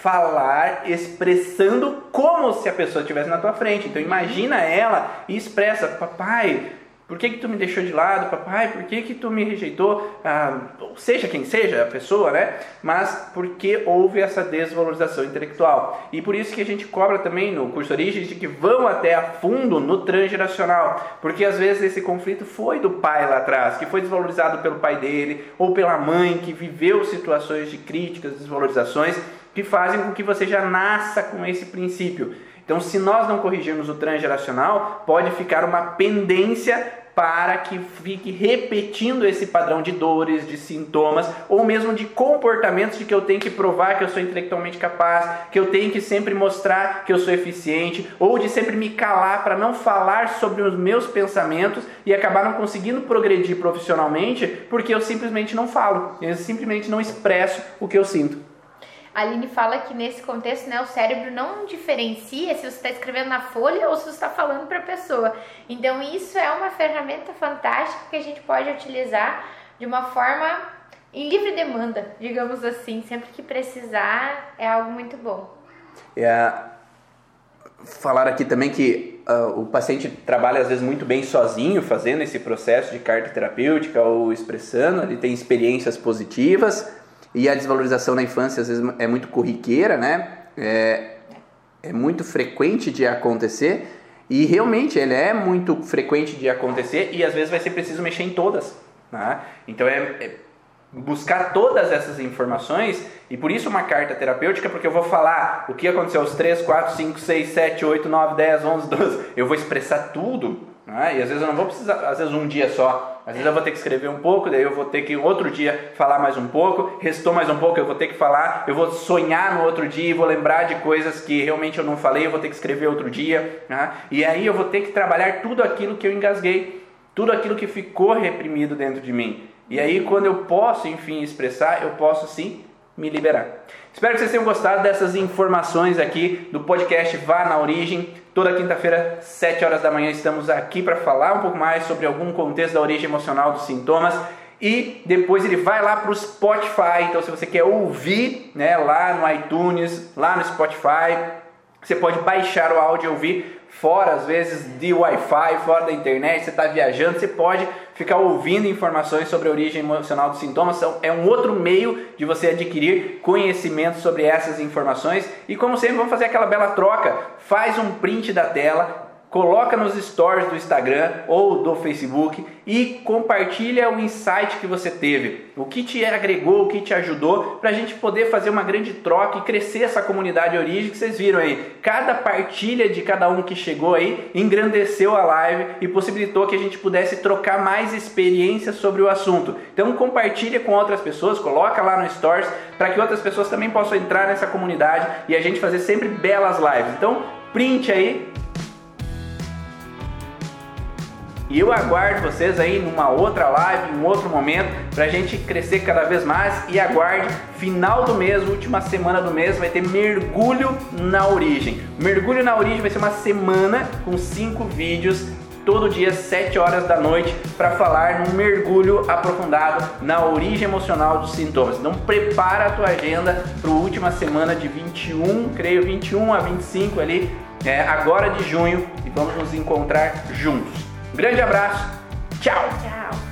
falar expressando como se a pessoa estivesse na tua frente. Então imagina ela e expressa, papai, por que, que tu me deixou de lado, papai? Por que, que tu me rejeitou? Ah, seja quem seja a pessoa, né? Mas porque houve essa desvalorização intelectual. E por isso que a gente cobra também no curso Origens de que vão até a fundo no transgeracional. Porque às vezes esse conflito foi do pai lá atrás, que foi desvalorizado pelo pai dele, ou pela mãe, que viveu situações de críticas, desvalorizações, que fazem com que você já nasça com esse princípio. Então, se nós não corrigirmos o transgeracional, pode ficar uma pendência para que fique repetindo esse padrão de dores, de sintomas, ou mesmo de comportamentos de que eu tenho que provar que eu sou intelectualmente capaz, que eu tenho que sempre mostrar que eu sou eficiente, ou de sempre me calar para não falar sobre os meus pensamentos e acabar não conseguindo progredir profissionalmente porque eu simplesmente não falo, eu simplesmente não expresso o que eu sinto. A Aline fala que nesse contexto, né, o cérebro não diferencia se você está escrevendo na folha ou se você está falando para a pessoa. Então isso é uma ferramenta fantástica que a gente pode utilizar de uma forma em livre demanda, digamos assim, sempre que precisar é algo muito bom. É, falar aqui também que uh, o paciente trabalha às vezes muito bem sozinho fazendo esse processo de carta terapêutica ou expressando, ele tem experiências positivas e a desvalorização na infância às vezes é muito corriqueira, né? É, é muito frequente de acontecer e realmente ele é muito frequente de acontecer e às vezes vai ser preciso mexer em todas. Né? Então é, é buscar todas essas informações e por isso uma carta terapêutica, porque eu vou falar o que aconteceu aos 3, 4, 5, 6, 7, 8, 9, 10, 11, 12. Eu vou expressar tudo né? E às vezes eu não vou precisar, às vezes um dia só. Às vezes eu vou ter que escrever um pouco, daí eu vou ter que outro dia falar mais um pouco, restou mais um pouco, eu vou ter que falar, eu vou sonhar no outro dia vou lembrar de coisas que realmente eu não falei, eu vou ter que escrever outro dia. Né? E aí eu vou ter que trabalhar tudo aquilo que eu engasguei, tudo aquilo que ficou reprimido dentro de mim. E aí quando eu posso, enfim, expressar, eu posso sim me liberar. Espero que vocês tenham gostado dessas informações aqui do podcast Vá na Origem. Toda quinta-feira, 7 horas da manhã, estamos aqui para falar um pouco mais sobre algum contexto da origem emocional dos sintomas. E depois ele vai lá para o Spotify. Então, se você quer ouvir né, lá no iTunes, lá no Spotify, você pode baixar o áudio e ouvir fora, às vezes, de Wi-Fi, fora da internet, você está viajando, você pode ficar ouvindo informações sobre a origem emocional dos sintomas. É um outro meio de você adquirir conhecimento sobre essas informações. E como sempre, vamos fazer aquela bela troca. Faz um print da tela, coloca nos stories do Instagram ou do Facebook e compartilha o insight que você teve, o que te agregou, o que te ajudou, para a gente poder fazer uma grande troca e crescer essa comunidade origem que vocês viram aí. Cada partilha de cada um que chegou aí engrandeceu a live e possibilitou que a gente pudesse trocar mais experiências sobre o assunto. Então compartilha com outras pessoas, coloca lá no Stories para que outras pessoas também possam entrar nessa comunidade e a gente fazer sempre belas lives. Então print aí E eu aguardo vocês aí numa outra live, em um outro momento, para a gente crescer cada vez mais. E aguarde, final do mês, última semana do mês, vai ter mergulho na origem. Mergulho na origem vai ser uma semana com cinco vídeos todo dia 7 horas da noite para falar num mergulho aprofundado na origem emocional dos sintomas. Então prepara a tua agenda para a última semana de 21, creio 21 a 25 ali, é, agora de junho e vamos nos encontrar juntos. Grande abraço. Tchau. Tchau.